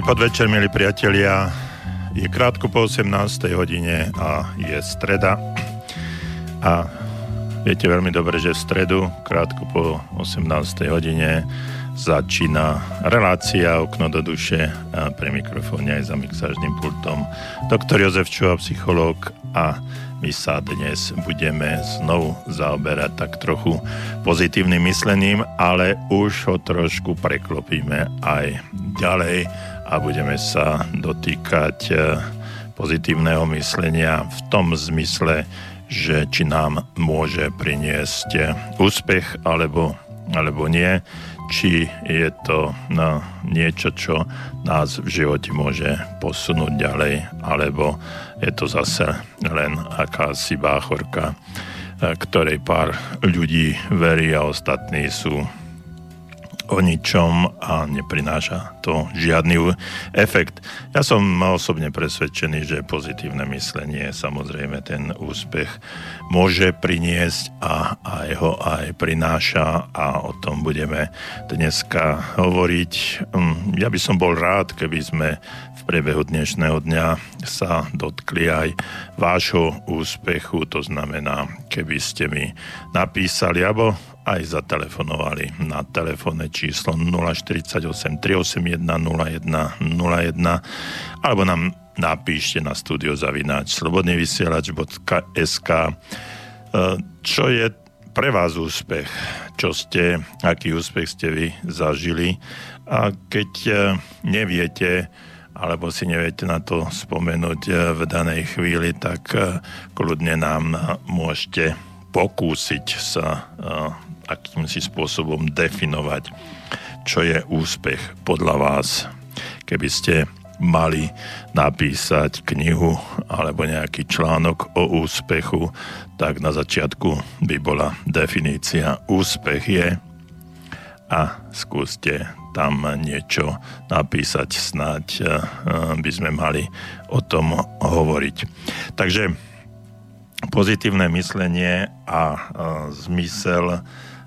Dobrý podvečer, milí priatelia. Je krátko po 18. hodine a je streda. A viete veľmi dobre, že v stredu, krátko po 18. hodine, začína relácia Okno do duše a pri mikrofóne aj za mixážnym pultom doktor Jozef Čuha, psychológ a my sa dnes budeme znovu zaoberať tak trochu pozitívnym myslením, ale už ho trošku preklopíme aj ďalej a budeme sa dotýkať e, pozitívneho myslenia v tom zmysle, že či nám môže priniesť e, úspech alebo, alebo nie, či je to no, niečo, čo nás v živote môže posunúť ďalej, alebo je to zase len akási báchorka, e, ktorej pár ľudí verí a ostatní sú o ničom a neprináša to žiadny efekt. Ja som osobne presvedčený, že pozitívne myslenie samozrejme ten úspech môže priniesť a aj ho aj prináša a o tom budeme dneska hovoriť. Hm, ja by som bol rád, keby sme v priebehu dnešného dňa sa dotkli aj vášho úspechu, to znamená, keby ste mi napísali alebo aj zatelefonovali na telefónne číslo 048 381 01 01 alebo nám napíšte na studio zavináč slobodnyvysielač.sk e, čo je pre vás úspech, čo ste, aký úspech ste vy zažili? A keď e, neviete alebo si neviete na to spomenúť e, v danej chvíli, tak kľudne nám môžete pokúsiť sa akýmsi spôsobom definovať, čo je úspech podľa vás. Keby ste mali napísať knihu alebo nejaký článok o úspechu, tak na začiatku by bola definícia úspech je a skúste tam niečo napísať, snáď eh, by sme mali o tom hovoriť. Takže pozitívne myslenie a eh, zmysel Eh,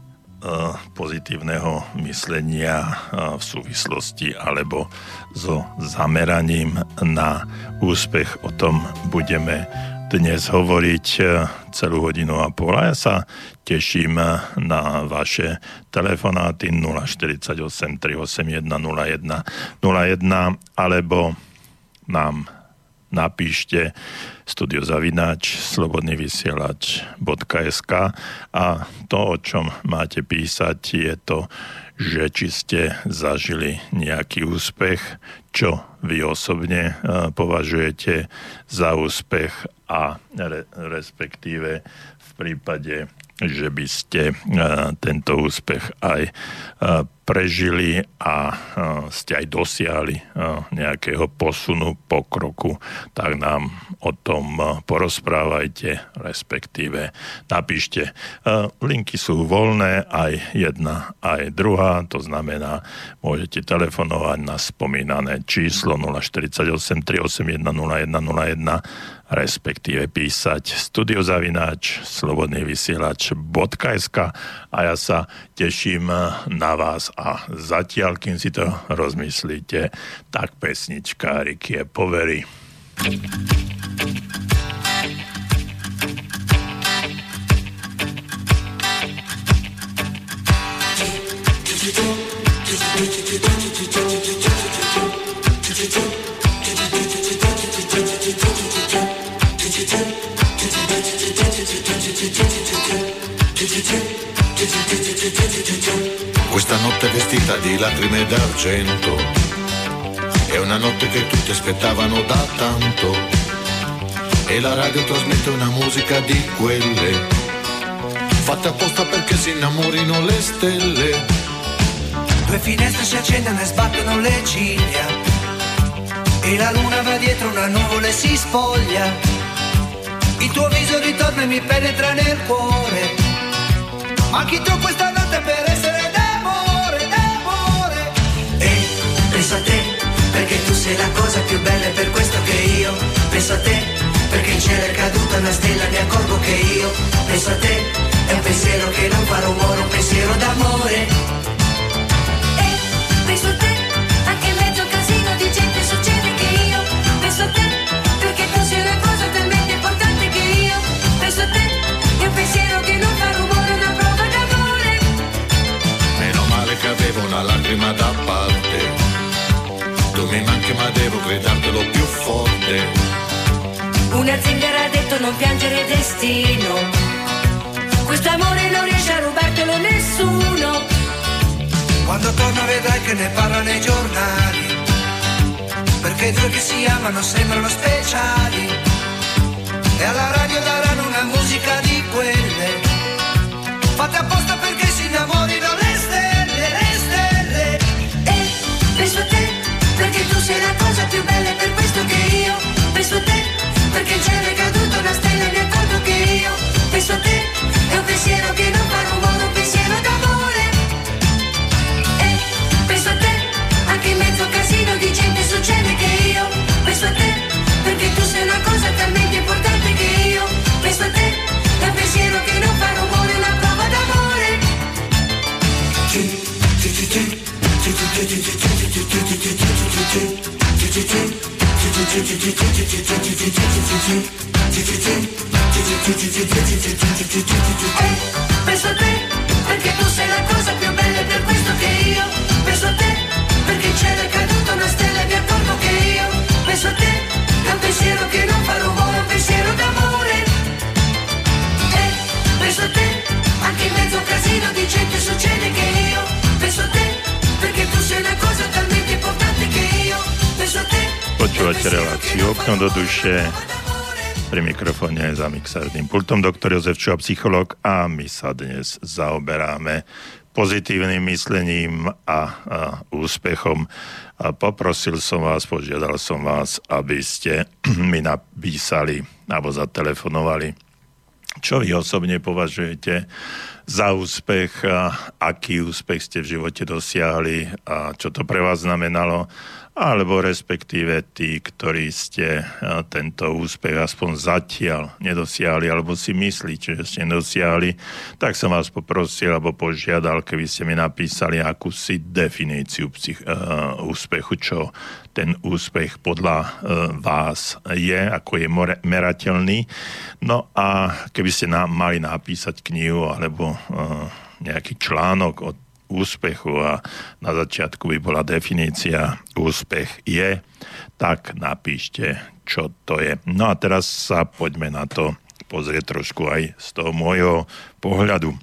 pozitívneho myslenia eh, v súvislosti alebo so zameraním na úspech. O tom budeme dnes hovoriť eh, celú hodinu a pol. Ja sa teším na vaše telefonáty 048 381 01 01 alebo nám napíšte studiozavináč slobodnyvysielač.sk a to, o čom máte písať, je to, že či ste zažili nejaký úspech, čo vy osobne e, považujete za úspech a re, respektíve v prípade že by ste e, tento úspech aj e, prežili a e, ste aj dosiahli nejakého posunu, pokroku, tak nám o tom porozprávajte, respektíve napíšte. Linky sú voľné, aj jedna, aj druhá, to znamená, môžete telefonovať na spomínané číslo 048 381 0101 respektíve písať studiozavináč slobodnyvysielač.sk a ja sa teším na vás a zatiaľ, kým si to rozmyslíte, tak pesnička Rikie poverí. Questa notte vestita di lacrime d'argento. È una notte che tutti aspettavano da tanto. E la radio trasmette una musica di quelle. Fatte apposta perché si innamorino le stelle. Due finestre si accendono e sbattono le ciglia. E la luna va dietro una nuvola e si spoglia. Il tuo viso ritorna e mi penetra nel cuore Manchi tu questa notte per essere d'amore, d'amore? E penso a te, perché tu sei la cosa più bella e per questo che io. Penso a te, perché in cielo è caduta una stella, mi accorgo che io. Penso a te, è un pensiero che non fa rumore, un pensiero d'amore. E penso a te, piangere destino. Questo amore non riesce a rubartelo nessuno. Quando torno vedrai che ne parlano i giornali. Perché due che si amano sembrano speciali. E alla radio daranno una musica di quelle. Fatte apposta Penso a te, perché tu sei la cosa più bella per questo che io penso a te, perché il cielo è una stella e mi accorgo che io penso a te, è un pensiero che non fa rumore, un pensiero d'amore. E penso a te, anche in mezzo a un casino di gente succede che io Počúvate reláciu Okno do duše. Pri mikrofóne za mixárnym pultom doktor Jozef Čuha, psycholog a my sa dnes zaoberáme pozitívnym myslením a, a úspechom. A poprosil som vás, požiadal som vás, aby ste mi napísali alebo zatelefonovali, čo vy osobne považujete za úspech, a aký úspech ste v živote dosiahli a čo to pre vás znamenalo alebo respektíve tí, ktorí ste tento úspech aspoň zatiaľ nedosiahli, alebo si myslíte, že ste nedosiahli, tak som vás poprosil alebo požiadal, keby ste mi napísali akúsi definíciu psych- uh, úspechu, čo ten úspech podľa uh, vás je, ako je more- merateľný. No a keby ste nám mali napísať knihu alebo uh, nejaký článok o úspechu a na začiatku by bola definícia úspech je, tak napíšte, čo to je. No a teraz sa poďme na to pozrieť trošku aj z toho môjho pohľadu. E,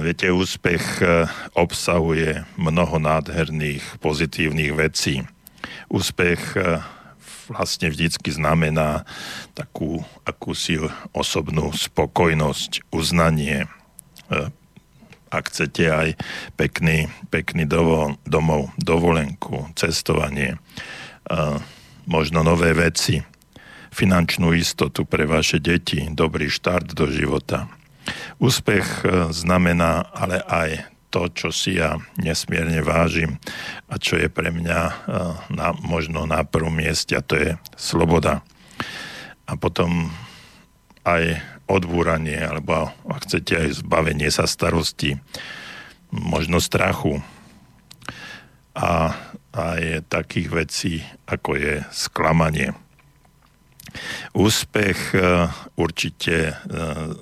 viete, úspech e, obsahuje mnoho nádherných, pozitívnych vecí. Úspech e, vlastne vždycky znamená takú akúsi osobnú spokojnosť, uznanie, ak chcete aj pekný, pekný dovo, domov, dovolenku, cestovanie, možno nové veci, finančnú istotu pre vaše deti, dobrý štart do života. Úspech e, znamená ale aj to, čo si ja nesmierne vážim a čo je pre mňa e, na, možno na prvom mieste a to je sloboda. A potom aj odbúranie, alebo ak chcete aj zbavenie sa starosti, možno strachu a aj takých vecí, ako je sklamanie. Úspech e, určite e,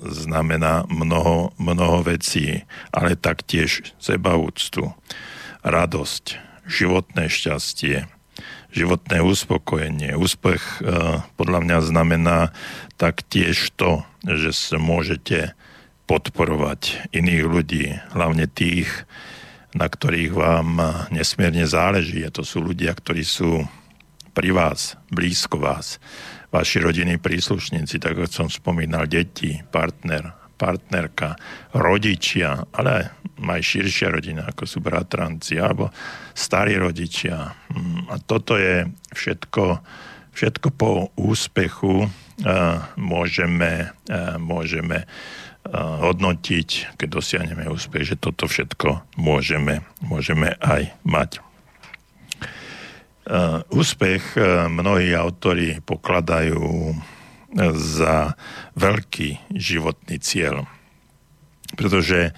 znamená mnoho, mnoho vecí, ale taktiež sebaúctu, radosť, životné šťastie, životné uspokojenie. Úspech e, podľa mňa znamená taktiež to, že sa môžete podporovať iných ľudí, hlavne tých, na ktorých vám nesmierne záleží. A to sú ľudia, ktorí sú pri vás, blízko vás, vaši rodiny príslušníci, tak ako som spomínal, deti, partner, partnerka, rodičia, ale aj širšia rodina, ako sú bratranci, alebo starí rodičia. Mm, a toto je všetko, všetko po úspechu môžeme, môžeme hodnotiť, keď dosiahneme úspech, že toto všetko môžeme, môžeme aj mať. Úspech mnohí autori pokladajú za veľký životný cieľ. Pretože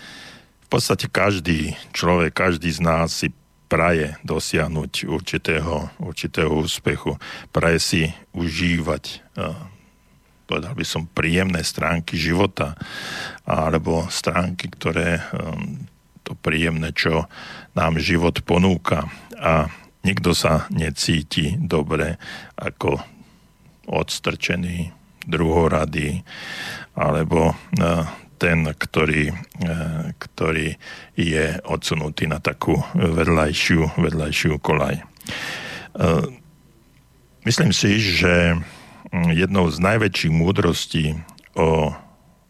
v podstate každý človek, každý z nás si praje dosiahnuť určitého, určitého úspechu, praje si užívať povedal by som, príjemné stránky života, alebo stránky, ktoré um, to príjemné, čo nám život ponúka. A nikto sa necíti dobre, ako odstrčený, druhorady, alebo ten, ktorý, ktorý je odsunutý na takú vedľajšiu, vedľajšiu kolaj. Myslím si, že jednou z najväčších múdrostí o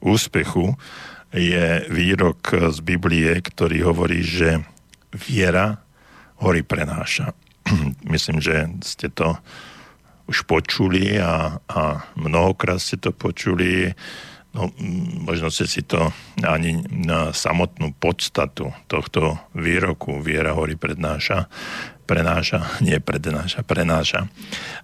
úspechu je výrok z Biblie, ktorý hovorí, že viera hory prenáša. Myslím, že ste to už počuli a, a mnohokrát ste to počuli. No, možno ste si to ani na samotnú podstatu tohto výroku viera hory prednáša, prenáša, nie prednáša, prenáša.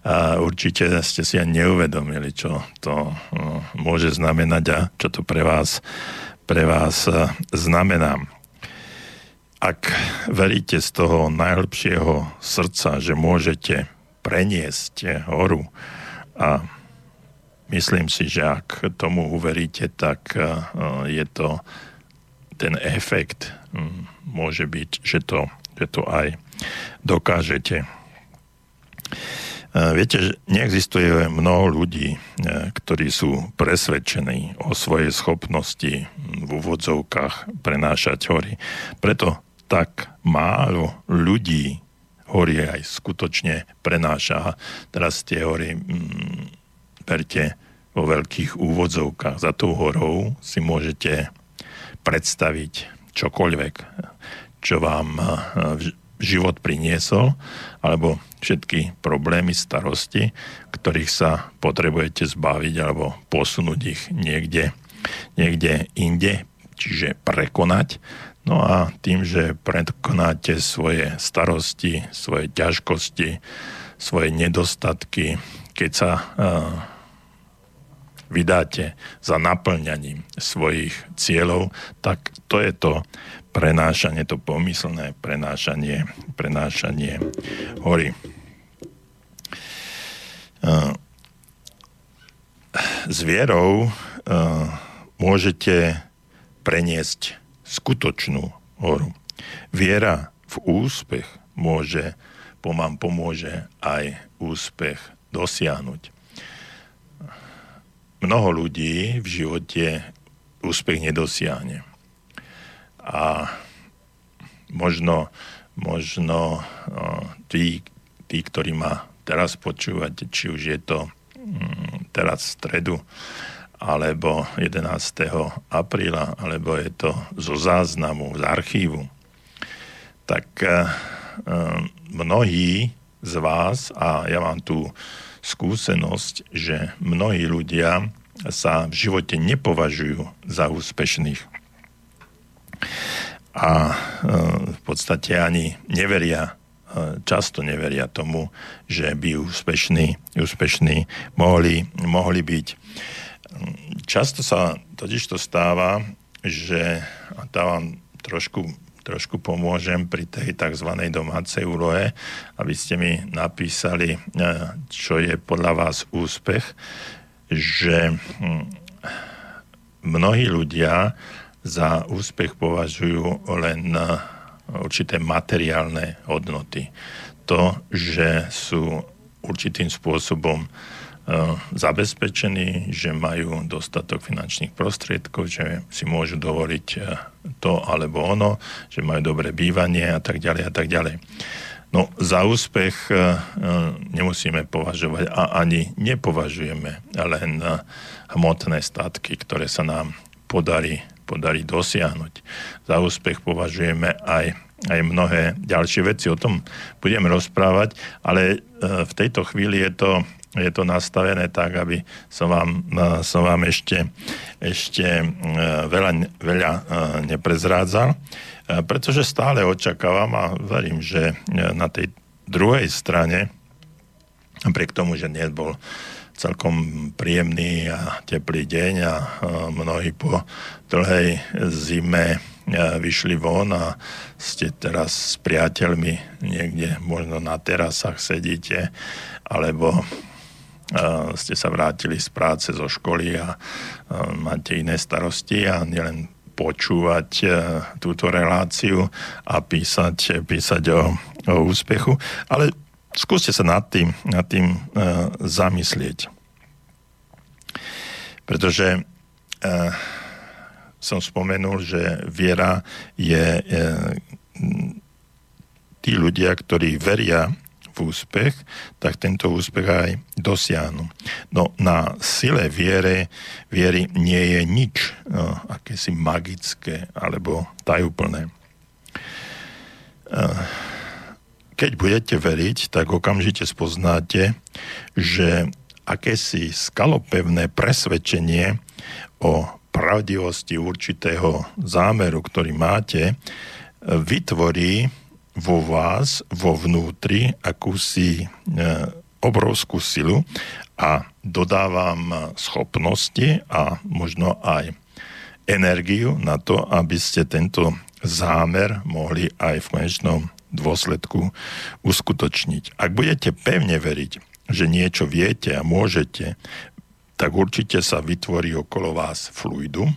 A určite ste si aj neuvedomili, čo to no, môže znamenať a čo to pre vás pre vás e, znamená. Ak veríte z toho najlepšieho srdca, že môžete preniesť horu a myslím si, že ak tomu uveríte, tak e, je to ten efekt môže byť, že to, že to aj dokážete. E, viete, že neexistuje mnoho ľudí, e, ktorí sú presvedčení o svojej schopnosti v úvodzovkách prenášať hory. Preto tak málo ľudí hory aj skutočne prenáša. Teraz tie hory mm, berte vo veľkých úvodzovkách. Za tou horou si môžete predstaviť čokoľvek, čo vám e, život priniesol, alebo všetky problémy, starosti, ktorých sa potrebujete zbaviť alebo posunúť ich niekde, niekde inde, čiže prekonať. No a tým, že prekonáte svoje starosti, svoje ťažkosti, svoje nedostatky, keď sa uh, vydáte za naplňaním svojich cieľov, tak to je to prenášanie, to pomyslné prenášanie, prenášanie hory. S vierou môžete preniesť skutočnú horu. Viera v úspech môže, pomám pomôže aj úspech dosiahnuť. Mnoho ľudí v živote úspech nedosiahne a možno, možno tí, tí, ktorí ma teraz počúvate, či už je to mm, teraz v stredu, alebo 11. apríla, alebo je to zo záznamu, z archívu, tak e, e, mnohí z vás, a ja mám tú skúsenosť, že mnohí ľudia sa v živote nepovažujú za úspešných a e, v podstate ani neveria, často neveria tomu, že by úspešní, úspešní mohli, mohli byť. Často sa totiž to stáva, že a vám trošku, trošku pomôžem pri tej tzv. domácej úlohe, aby ste mi napísali, e, čo je podľa vás úspech, že hm, mnohí ľudia za úspech považujú len určité materiálne hodnoty. To, že sú určitým spôsobom e, zabezpečení, že majú dostatok finančných prostriedkov, že si môžu dovoliť e, to alebo ono, že majú dobré bývanie a tak ďalej a tak ďalej. No za úspech e, nemusíme považovať a ani nepovažujeme len hmotné statky, ktoré sa nám podarí podarí dosiahnuť. Za úspech považujeme aj, aj mnohé ďalšie veci. O tom budem rozprávať, ale e, v tejto chvíli je to, je to nastavené tak, aby som vám, e, som vám ešte, ešte e, veľa, veľa neprezrádzal, pretože stále očakávam a verím, že na tej druhej strane, napriek tomu, že nebol celkom príjemný a teplý deň a mnohí po dlhej zime vyšli von a ste teraz s priateľmi niekde možno na terasách sedíte alebo ste sa vrátili z práce zo školy a máte iné starosti a nielen počúvať túto reláciu a písať, písať o, o úspechu, ale skúste sa nad tým, nad tým zamyslieť. Pretože uh, som spomenul, že viera je uh, tí ľudia, ktorí veria úspech, tak tento úspech aj dosiahnu. No na sile viere, viery nie je nič no, akési magické alebo tajúplné. Keď budete veriť, tak okamžite spoznáte, že akési skalopevné presvedčenie o pravdivosti určitého zámeru, ktorý máte, vytvorí vo vás, vo vnútri, akúsi e, obrovskú silu a dodávam schopnosti a možno aj energiu na to, aby ste tento zámer mohli aj v konečnom dôsledku uskutočniť. Ak budete pevne veriť, že niečo viete a môžete, tak určite sa vytvorí okolo vás fluidu,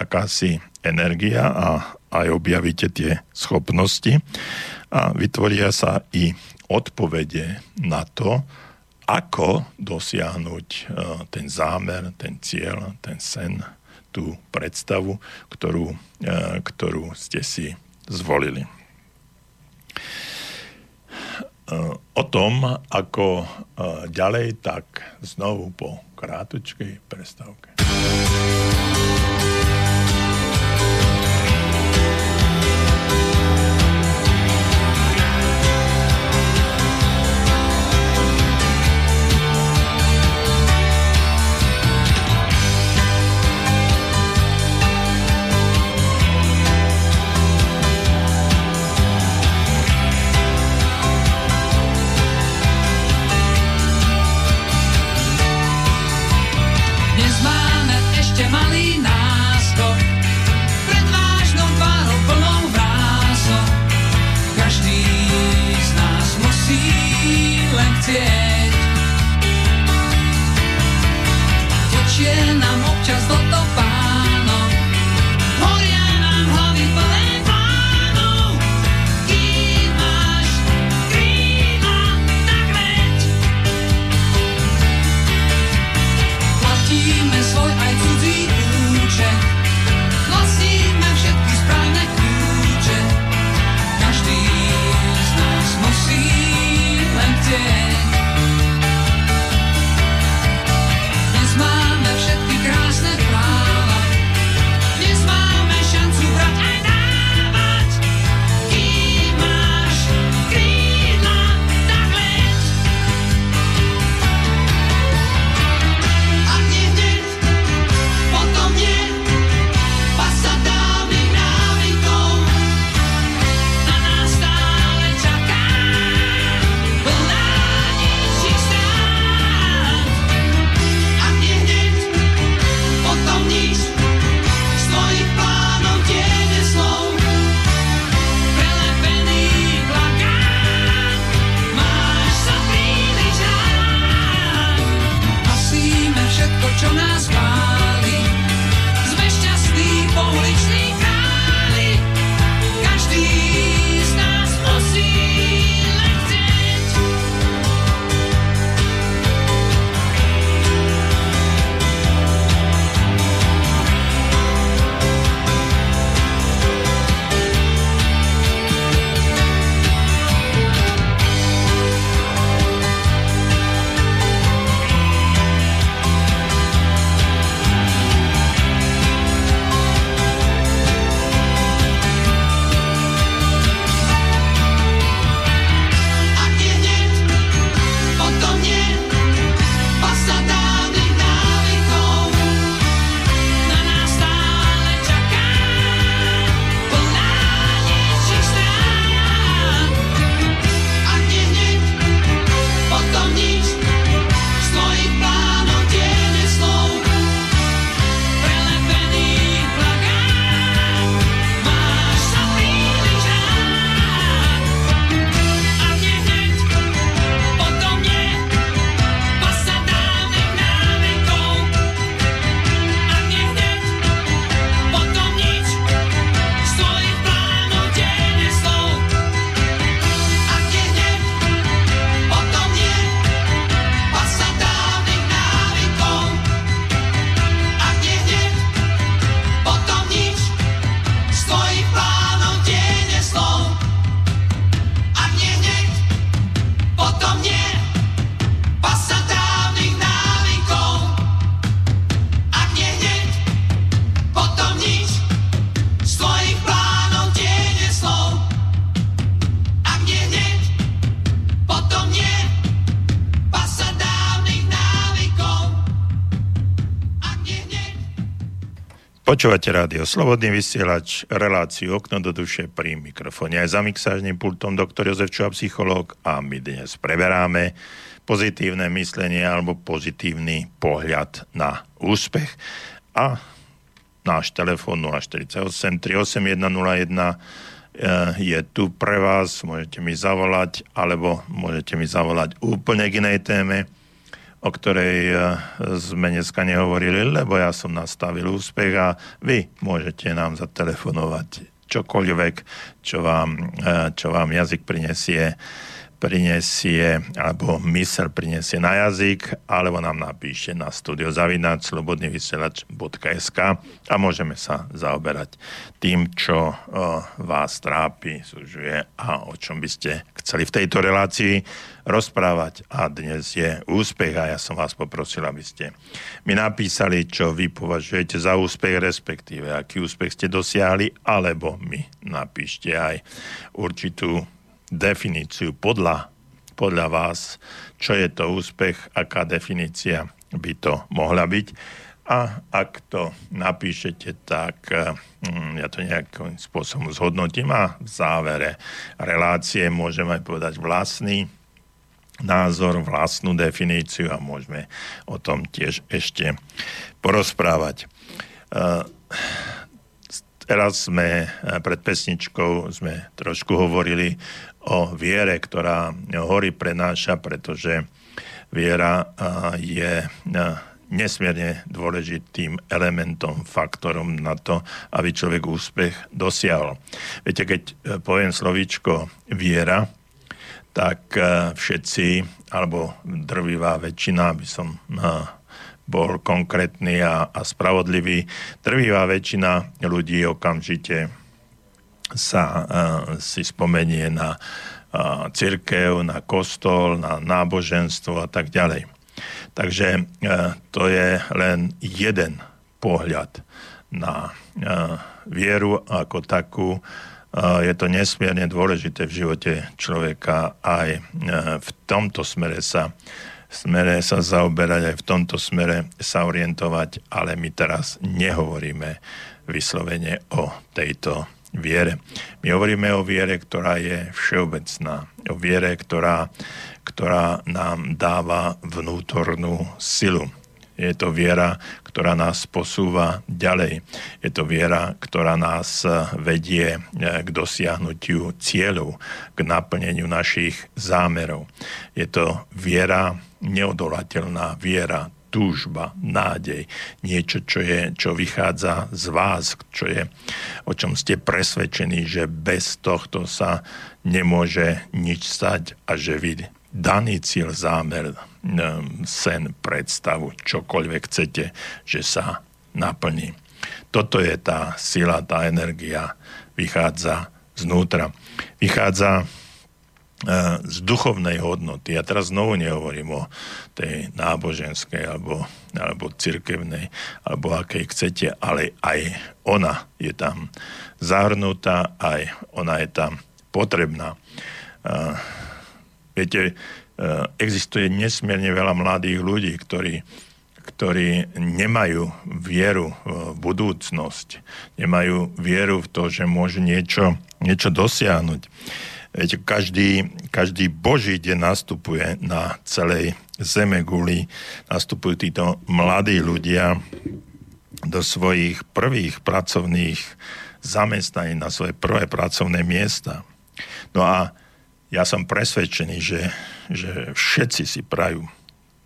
akási energia a aj objavíte tie schopnosti a vytvoria sa i odpovede na to, ako dosiahnuť e, ten zámer, ten cieľ, ten sen, tú predstavu, ktorú, e, ktorú ste si zvolili. E, o tom, ako ďalej, tak znovu po krátučkej prestávke. Počúvate rádio Slobodný vysielač, reláciu Okno do duše pri mikrofóne aj za mixážnym pultom doktor Jozef Čuha, psychológ a my dnes preberáme pozitívne myslenie alebo pozitívny pohľad na úspech. A náš telefón 048 38101 je tu pre vás, môžete mi zavolať, alebo môžete mi zavolať úplne k inej téme o ktorej e, sme dneska nehovorili, lebo ja som nastavil úspech a vy môžete nám zatelefonovať čokoľvek, čo vám, e, čo vám jazyk prinesie prinesie, alebo mysel prinesie na jazyk, alebo nám napíše na studio zavinač slobodnyvysielač.sk a môžeme sa zaoberať tým, čo o, vás trápi, súžuje a o čom by ste chceli v tejto relácii rozprávať. A dnes je úspech a ja som vás poprosil, aby ste mi napísali, čo vy považujete za úspech, respektíve aký úspech ste dosiahli, alebo mi napíšte aj určitú definíciu podľa, podľa vás, čo je to úspech, aká definícia by to mohla byť. A ak to napíšete, tak hm, ja to nejakým spôsobom zhodnotím a v závere relácie môžeme aj povedať vlastný názor, vlastnú definíciu a môžeme o tom tiež ešte porozprávať. Uh, teraz sme pred pesničkou sme trošku hovorili o viere, ktorá hory prenáša, pretože viera je nesmierne dôležitým elementom, faktorom na to, aby človek úspech dosiahol. Viete, keď poviem slovíčko viera, tak e, všetci, alebo drvivá väčšina, aby som e, bol konkrétny a, a spravodlivý, drvivá väčšina ľudí okamžite sa uh, si spomenie na církev, na kostol, na náboženstvo a tak ďalej. Takže to je len jeden pohľad na vieru ako takú. Je to nesmierne dôležité v živote človeka aj uh, v tomto smere sa smere sa zaoberať, aj v tomto smere sa orientovať, ale my teraz nehovoríme vyslovene o tejto viere. My hovoríme o viere, ktorá je všeobecná, o viere, ktorá, ktorá nám dáva vnútornú silu. Je to viera, ktorá nás posúva ďalej. Je to viera, ktorá nás vedie k dosiahnutiu cieľov, k naplneniu našich zámerov. Je to viera, neodolateľná viera, túžba, nádej, niečo, čo, je, čo vychádza z vás, čo je, o čom ste presvedčení, že bez tohto sa nemôže nič stať a že vy daný cieľ, zámer, sen, predstavu, čokoľvek chcete, že sa naplní. Toto je tá sila, tá energia, vychádza znútra. Vychádza z duchovnej hodnoty. Ja teraz znovu nehovorím o tej náboženskej alebo, alebo cirkevnej, alebo akej chcete, ale aj ona je tam zahrnutá, aj ona je tam potrebná. Viete, uh, existuje nesmierne veľa mladých ľudí, ktorí, ktorí nemajú vieru v budúcnosť, nemajú vieru v to, že môžu niečo, niečo dosiahnuť. Viete, každý, každý Boží deň nastupuje na celej zeme guli, nastupujú títo mladí ľudia do svojich prvých pracovných zamestnaní, na svoje prvé pracovné miesta. No a ja som presvedčený, že, že všetci si prajú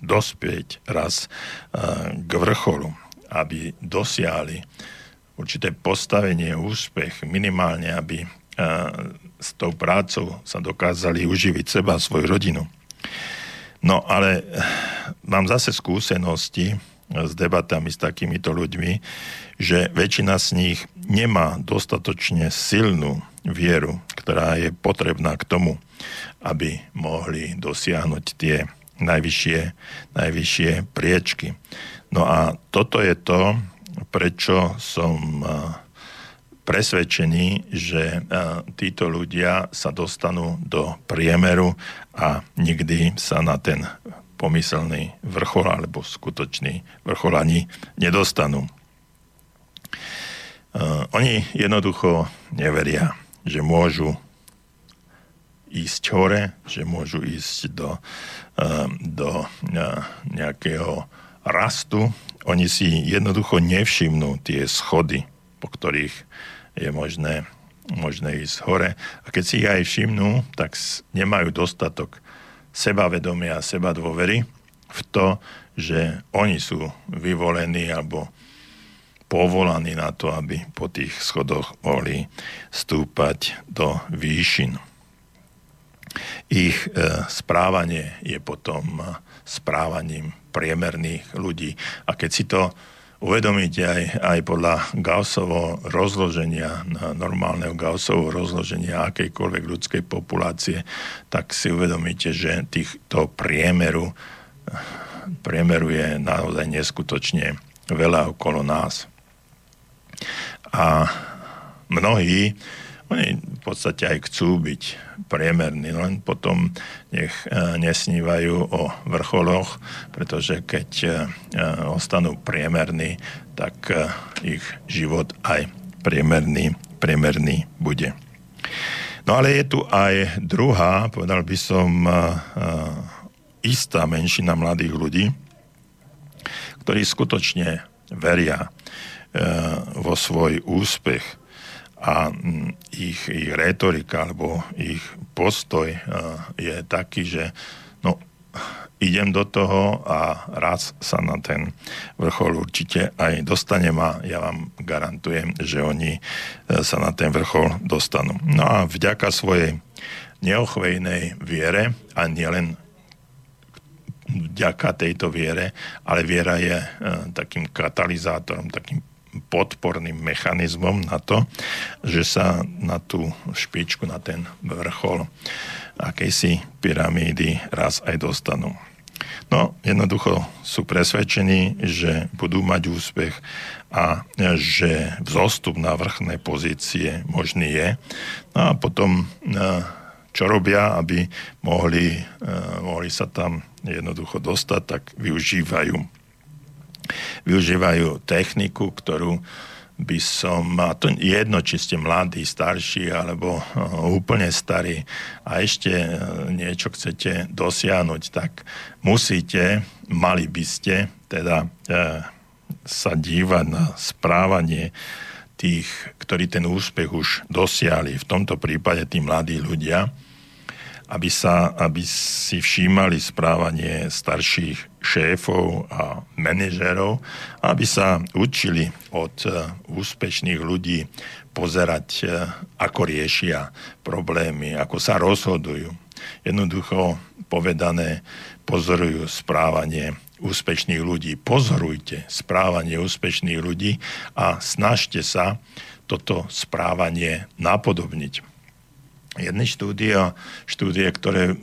dospieť raz uh, k vrcholu, aby dosiahli určité postavenie, úspech, minimálne, aby uh, s tou prácou sa dokázali uživiť seba a svoju rodinu. No ale mám zase skúsenosti s debatami s takýmito ľuďmi, že väčšina z nich nemá dostatočne silnú vieru, ktorá je potrebná k tomu, aby mohli dosiahnuť tie najvyššie, najvyššie priečky. No a toto je to, prečo som presvedčení, že títo ľudia sa dostanú do priemeru a nikdy sa na ten pomyselný vrchol alebo skutočný vrchol ani nedostanú. oni jednoducho neveria, že môžu ísť hore, že môžu ísť do, do nejakého rastu. Oni si jednoducho nevšimnú tie schody, po ktorých je možné, možné ísť hore. A keď si ich aj všimnú, tak nemajú dostatok sebavedomia a seba dôvery v to, že oni sú vyvolení alebo povolaní na to, aby po tých schodoch mohli stúpať do výšin. Ich e, správanie je potom e, správaním priemerných ľudí. A keď si to uvedomíte aj, aj podľa Gaussovo rozloženia, normálneho Gaussovo rozloženia akejkoľvek ľudskej populácie, tak si uvedomíte, že týchto priemeru, priemeru je naozaj neskutočne veľa okolo nás. A mnohí oni v podstate aj chcú byť priemerní, len potom nech e, nesnívajú o vrcholoch, pretože keď e, e, ostanú priemerní, tak ich život aj priemerný, priemerný bude. No ale je tu aj druhá, povedal by som, istá menšina mladých ľudí, ktorí skutočne veria vo svoj úspech a ich, ich retorika alebo ich postoj je taký, že no, idem do toho a raz sa na ten vrchol určite aj dostanem a ja vám garantujem, že oni e, sa na ten vrchol dostanú. No a vďaka svojej neochvejnej viere a nielen vďaka tejto viere, ale viera je e, takým katalizátorom, takým podporným mechanizmom na to, že sa na tú špičku, na ten vrchol akejsi pyramídy raz aj dostanú. No, jednoducho sú presvedčení, že budú mať úspech a že vzostup na vrchné pozície možný je. No a potom, e, čo robia, aby mohli, e, mohli sa tam jednoducho dostať, tak využívajú využívajú techniku, ktorú by som, a to jedno, či ste mladí, starší alebo uh, úplne starí a ešte uh, niečo chcete dosiahnuť, tak musíte, mali by ste teda uh, sa dívať na správanie tých, ktorí ten úspech už dosiahli, v tomto prípade tí mladí ľudia, aby, sa, aby si všímali správanie starších šéfov a manažérov, aby sa učili od e, úspešných ľudí pozerať, e, ako riešia problémy, ako sa rozhodujú. Jednoducho povedané, pozorujú správanie úspešných ľudí. Pozorujte správanie úspešných ľudí a snažte sa toto správanie napodobniť jedné štúdie, štúdie, ktoré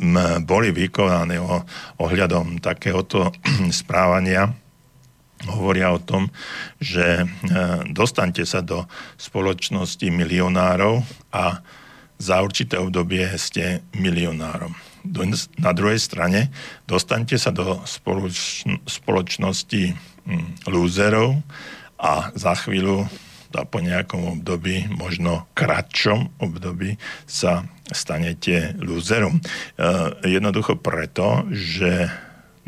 boli vykonané ohľadom takéhoto správania, hovoria o tom, že e, dostanete sa do spoločnosti milionárov a za určité obdobie ste milionárom. Na druhej strane dostanete sa do spoločnosti lúzerov a za chvíľu a po nejakom období, možno kratšom období, sa stanete lúzerom. E, jednoducho preto, že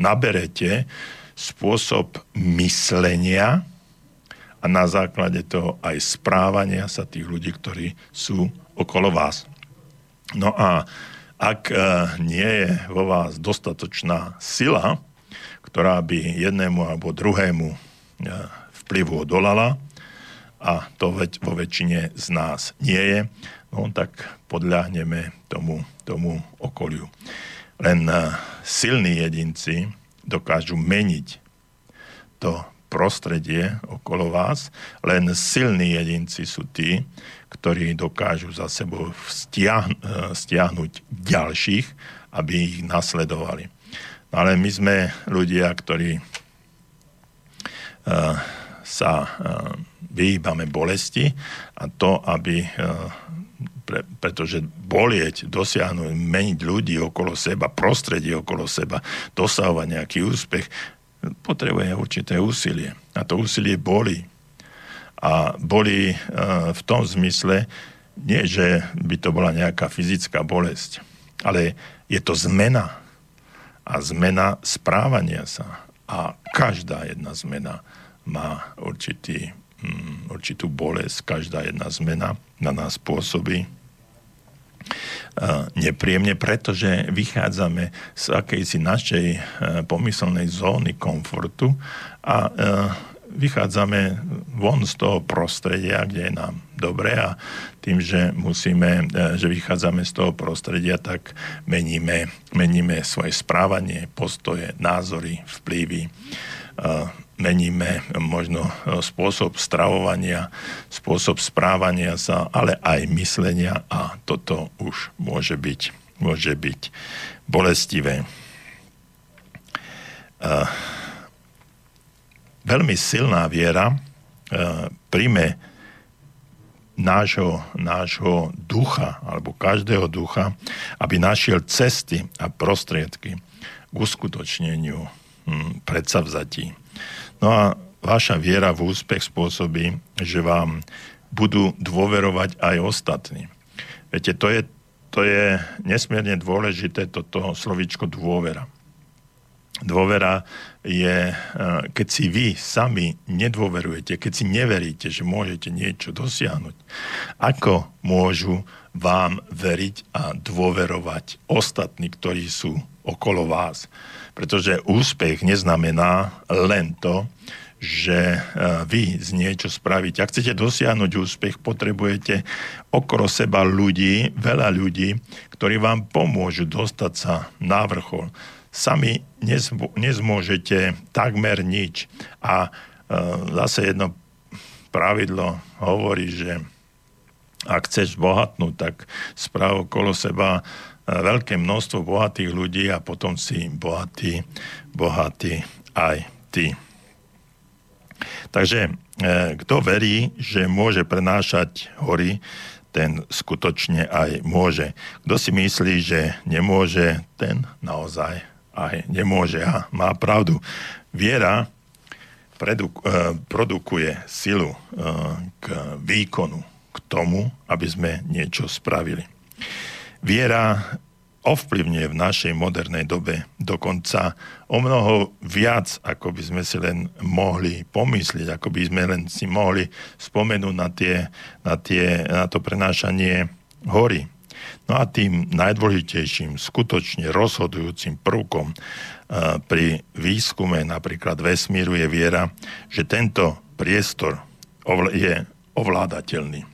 naberete spôsob myslenia a na základe toho aj správania sa tých ľudí, ktorí sú okolo vás. No a ak e, nie je vo vás dostatočná sila, ktorá by jednému alebo druhému e, vplyvu odolala, a to veď vo väčšine z nás nie je, no tak podľahneme tomu, tomu okoliu. Len eh, silní jedinci dokážu meniť to prostredie okolo vás, len silní jedinci sú tí, ktorí dokážu za sebou stiahn- eh, stiahnuť ďalších, aby ich nasledovali. No ale my sme ľudia, ktorí uh, sa uh, vyhýbame bolesti a to, aby e, pre, pretože bolieť, dosiahnuť, meniť ľudí okolo seba, prostredie okolo seba, dosahovať nejaký úspech, potrebuje určité úsilie. A to úsilie bolí. a boli v tom zmysle, nie, že by to bola nejaká fyzická bolesť, ale je to zmena. A zmena správania sa. A každá jedna zmena má určitý, určitú bolesť, každá jedna zmena na nás pôsobí. Uh, nepríjemne, pretože vychádzame z akejsi našej uh, pomyselnej zóny komfortu a uh, vychádzame von z toho prostredia, kde je nám dobre a tým, že musíme, že vychádzame z toho prostredia, tak meníme, meníme svoje správanie, postoje, názory, vplyvy, meníme možno e, spôsob stravovania, spôsob správania sa, ale aj myslenia a toto už môže byť, môže byť bolestivé. Uh, veľmi silná viera e, príjme nášho, nášho ducha, alebo každého ducha, aby našiel cesty a prostriedky k uskutočneniu hm, predsavzatí. No a vaša viera v úspech spôsobí, že vám budú dôverovať aj ostatní. Viete, to je, to je nesmierne dôležité, toto slovičko dôvera. Dôvera je, e, keď si vy sami nedôverujete, keď si neveríte, že môžete niečo dosiahnuť, ako môžu vám veriť a dôverovať ostatní, ktorí sú okolo vás. Pretože úspech neznamená len to, že e, vy z niečo spravíte. Ak chcete dosiahnuť úspech, potrebujete okolo seba ľudí, veľa ľudí, ktorí vám pomôžu dostať sa na vrchol sami nezmôžete takmer nič. A e, zase jedno pravidlo hovorí, že ak chceš bohatnúť, tak správ okolo seba veľké množstvo bohatých ľudí a potom si bohatý, bohatý aj ty. Takže e, kto verí, že môže prenášať hory, ten skutočne aj môže. Kto si myslí, že nemôže, ten naozaj aj nemôže a má pravdu. Viera eh, produkuje silu eh, k výkonu, k tomu, aby sme niečo spravili. Viera ovplyvňuje v našej modernej dobe dokonca o mnoho viac, ako by sme si len mohli pomyslieť, ako by sme len si mohli spomenúť na, tie, na, tie, na to prenášanie hory. No a tým najdôležitejším, skutočne rozhodujúcim prvkom eh, pri výskume napríklad vesmíru je viera, že tento priestor je ovládateľný.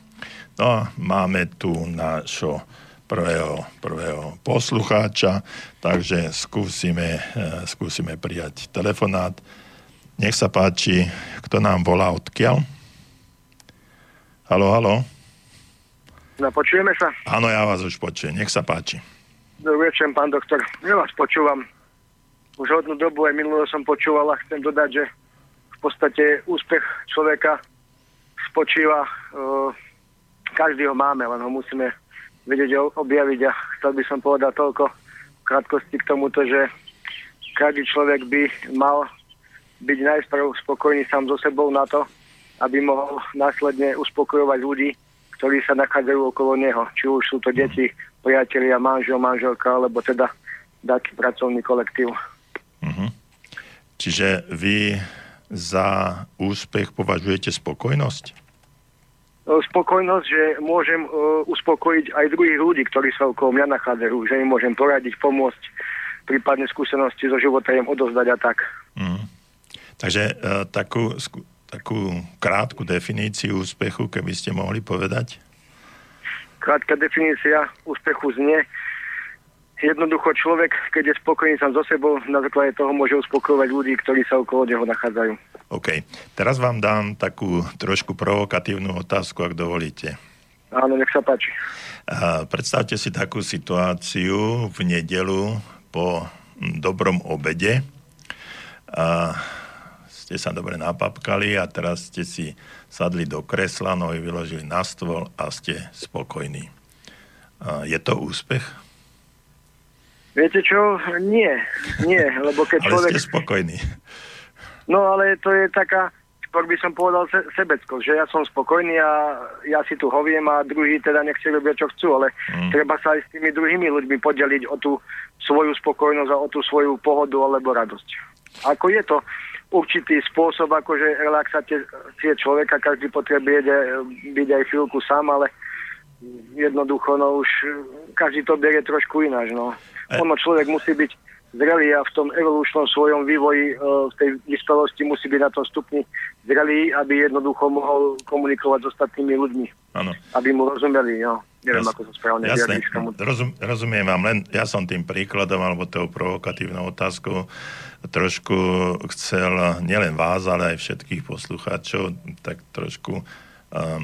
No a máme tu nášho prvého, prvého poslucháča, takže skúsime, eh, skúsime prijať telefonát. Nech sa páči, kto nám volá odkiaľ? Halo, halo. No, počujeme sa? Áno, ja vás už počujem. Nech sa páči. Dobrý večer, pán doktor. Ja vás počúvam. Už hodnú dobu aj minulého som počúval a chcem dodať, že v podstate úspech človeka spočíva, uh, každý ho máme, len ho musíme vedieť objaviť a chcel by som povedať toľko v krátkosti k tomuto, že každý človek by mal byť najprv spokojný sám so sebou na to, aby mohol následne uspokojovať ľudí, ktorí sa nachádzajú okolo neho. Či už sú to deti, priatelia, manžel, manželka, alebo teda taký pracovný kolektív. Uh-huh. Čiže vy za úspech považujete spokojnosť? No, spokojnosť, že môžem uh, uspokojiť aj druhých ľudí, ktorí sa okolo mňa nachádzajú, že im môžem poradiť, pomôcť, prípadne skúsenosti zo života im odozdať a tak. Uh-huh. Takže uh, takú, takú krátku definíciu úspechu, keby ste mohli povedať? Krátka definícia úspechu znie, jednoducho človek, keď je spokojný sám so sebou, na základe toho môže uspokojovať ľudí, ktorí sa okolo neho nachádzajú. OK. Teraz vám dám takú trošku provokatívnu otázku, ak dovolíte. Áno, nech sa páči. A predstavte si takú situáciu v nedelu po dobrom obede. A ste sa dobre napapkali a teraz ste si sadli do kresla, nohy vyložili na stôl a ste spokojní. Je to úspech? Viete čo? Nie. Nie, lebo keď ale človek... ste spokojní. No ale to je taká, skôr by som povedal se, sebecko, že ja som spokojný a ja si tu hoviem a druhý teda nechce robiť, čo chcú, ale mm. treba sa aj s tými druhými ľuďmi podeliť o tú svoju spokojnosť a o tú svoju pohodu alebo radosť. Ako je to určitý spôsob akože relaxácie človeka, každý potrebuje byť aj chvíľku sám, ale jednoducho, no už každý to berie trošku ináč, no. Ono človek musí byť zrelý a v tom evolučnom svojom vývoji e, v tej vyspelosti musí byť na tom stupni zrelý, aby jednoducho mohol komunikovať s ostatnými ľuďmi. Ano. Aby mu rozumeli, no. Neviem, Jas, ako to správne jasne, Rozum, rozumiem vám, len ja som tým príkladom alebo tou provokatívnou otázkou trošku chcel nielen vás, ale aj všetkých poslucháčov tak trošku um,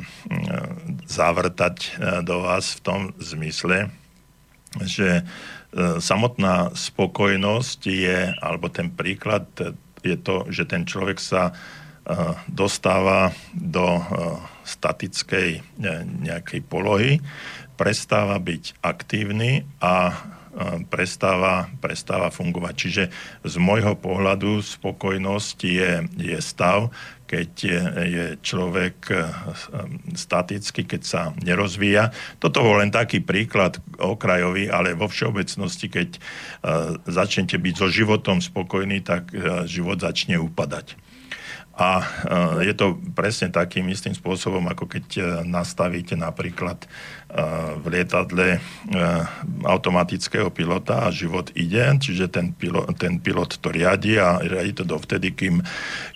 zavrtať do vás v tom zmysle, že samotná spokojnosť je, alebo ten príklad je to, že ten človek sa uh, dostáva do statickej nejakej polohy, prestáva byť aktívny a prestáva, prestáva fungovať. Čiže z môjho pohľadu spokojnosť je, je stav, keď je, je človek e, statický, keď sa nerozvíja. Toto bol len taký príklad okrajový, ale vo všeobecnosti, keď e, začnete byť so životom spokojný, tak e, život začne upadať. A je to presne takým istým spôsobom, ako keď nastavíte napríklad v lietadle automatického pilota a život ide, čiže ten pilot, ten pilot to riadi a riadi to dovtedy, kým,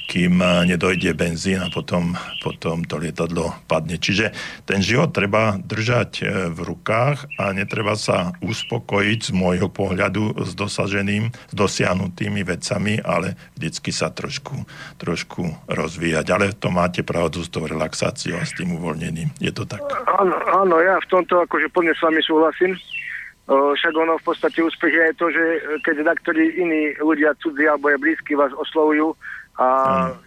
kým nedojde benzín a potom, potom to lietadlo padne. Čiže ten život treba držať e, v rukách a netreba sa uspokojiť z môjho pohľadu s dosaženým, s dosiahnutými vecami, ale vždycky sa trošku, trošku rozvíjať. Ale to máte pravdu s tou relaxáciou a s tým uvoľnením. Je to tak? Áno, áno ja tomto akože plne s vami súhlasím. O, však ono v podstate úspech je to, že keď taktorí iní ľudia cudzí alebo je blízky vás oslovujú a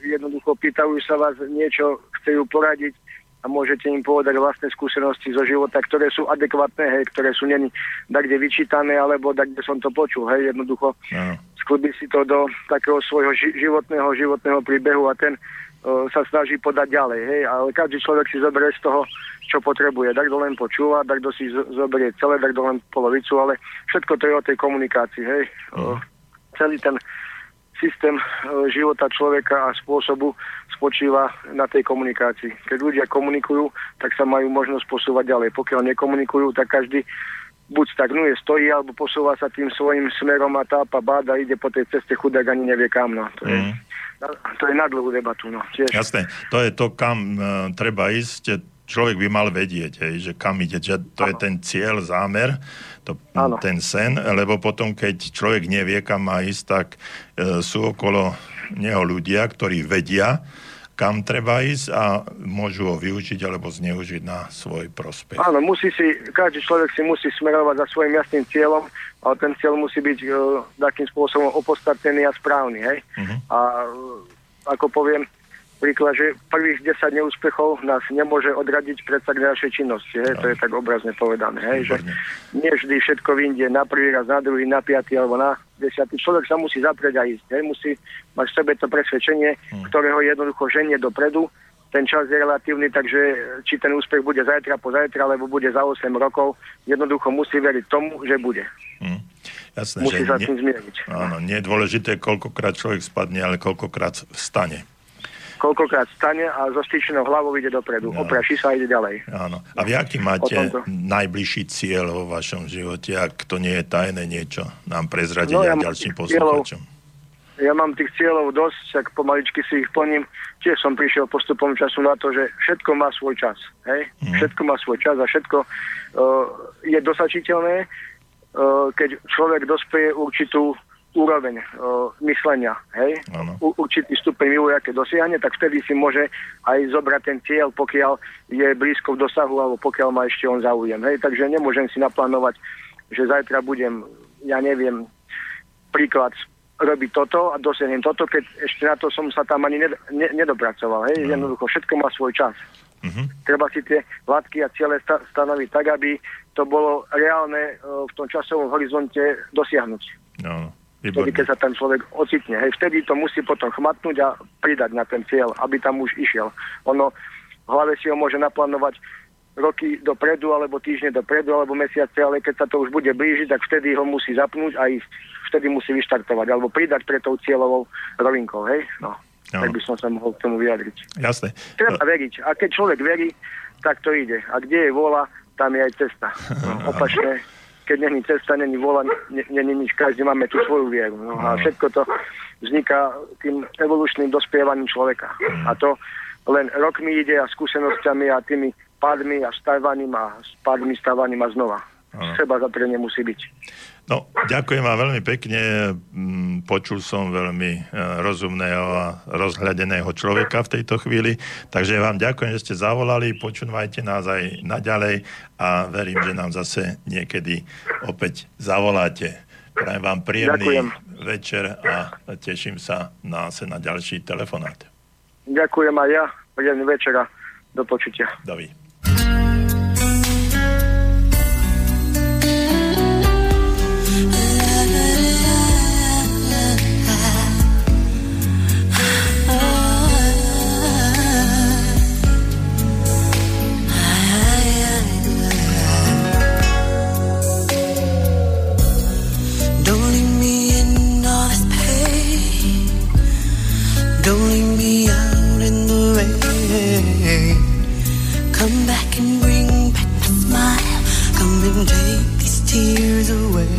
jednoducho pýtajú sa vás niečo, chcú poradiť a môžete im povedať vlastné skúsenosti zo života, ktoré sú adekvátne, hej, ktoré sú není kde vyčítané, alebo kde som to počul, hej, jednoducho sklbí si to do takého svojho ži- životného, životného príbehu a ten sa snaží podať ďalej, hej, ale každý človek si zoberie z toho čo potrebuje. Tak len počúva, tak si zoberie celé, tak len polovicu, ale všetko to je o tej komunikácii. Hej. Mm. Celý ten systém života človeka a spôsobu spočíva na tej komunikácii. Keď ľudia komunikujú, tak sa majú možnosť posúvať ďalej. Pokiaľ nekomunikujú, tak každý buď stagnuje, stojí, alebo posúva sa tým svojim smerom a tápa báda, ide po tej ceste chudák ani nevie kam. No. To, je, mm. To je na dlhú debatu. No. Tiež. Jasné, to je to, kam uh, treba ísť človek by mal vedieť, hej, že kam ide, že to ano. je ten cieľ, zámer, to, ten sen, lebo potom, keď človek nevie, kam má ísť, tak e, sú okolo neho ľudia, ktorí vedia, kam treba ísť a môžu ho využiť alebo zneužiť na svoj prospech. Áno, musí si, každý človek si musí smerovať za svojim jasným cieľom, ale ten cieľ musí byť uh, takým spôsobom opostatnený a správny, hej? Uh-huh. A uh, ako poviem, príklad, že prvých 10 neúspechov nás nemôže odradiť predsa k našej činnosti. Hej? To je tak obrazne povedané. Hej? Že nie vždy všetko vyjde na prvý raz, na druhý, na piatý alebo na desiatý. Človek sa musí zaprieť a ísť. Hej? Musí mať v sebe to presvedčenie, hmm. ktorého jednoducho ženie dopredu. Ten čas je relatívny, takže či ten úspech bude zajtra po zajtra, alebo bude za 8 rokov, jednoducho musí veriť tomu, že bude. Hmm. Jasné, musí že sa nie, tým zmieriť. Áno, nie je dôležité, koľkokrát človek spadne, ale koľkokrát vstane koľkokrát stane a zo stýčenou hlavou ide dopredu. No. Opraší sa a ide ďalej. Áno. A vy aký máte najbližší cieľ vo vašom živote? Ak to nie je tajné niečo, nám prezradiť no, ja ďalším poslucháčom. Ja mám tých cieľov dosť, tak pomaličky si ich plním. Tiež som prišiel postupom času na to, že všetko má svoj čas. Hej? Mm. Všetko má svoj čas a všetko uh, je dosačiteľné, uh, keď človek dospeje určitú úroveň uh, myslenia, hej, U, určitý stupeň vývoja, keď dosiahne, tak vtedy si môže aj zobrať ten cieľ, pokiaľ je blízko v dosahu, alebo pokiaľ má ešte on záujem, hej, takže nemôžem si naplánovať, že zajtra budem, ja neviem, príklad robiť toto a dosiahnem toto, keď ešte na to som sa tam ani ned- ne- nedopracoval, hej, no. jednoducho všetko má svoj čas. Uh-huh. Treba si tie látky a ciele sta- stanoviť tak, aby to bolo reálne uh, v tom časovom horizonte dosiahnuť. No. Vtedy, keď sa ten človek ocitne. Hej, vtedy to musí potom chmatnúť a pridať na ten cieľ, aby tam už išiel. Ono v hlave si ho môže naplánovať roky dopredu, alebo týždne dopredu, alebo mesiace, ale keď sa to už bude blížiť, tak vtedy ho musí zapnúť a ísť. Vtedy musí vyštartovať, alebo pridať pre tou cieľovou rovinkou, hej? No. No. Tak by som sa mohol k tomu vyjadriť. Jasne. Treba veriť. A keď človek verí, tak to ide. A kde je vola, tam je aj cesta. No, opačne keď není cesta, není vola, není nič, každý máme tú svoju vieru. No, a všetko to vzniká tým evolučným dospievaním človeka. A to len rokmi ide a skúsenosťami a tými pádmi a stávaním a pádmi stávaním a znova. Seba za nemusí byť. No, ďakujem vám veľmi pekne. Mm, počul som veľmi e, rozumného a rozhľadeného človeka v tejto chvíli. Takže vám ďakujem, že ste zavolali. Počúvajte nás aj naďalej a verím, že nám zase niekedy opäť zavoláte. Prajem vám príjemný ďakujem. večer a teším sa na, na ďalší telefonát. Ďakujem aj ja. Príjemný večer a do počutia. Dovi. Don't leave me out in the rain. Come back and bring back my smile. Come and take these tears away.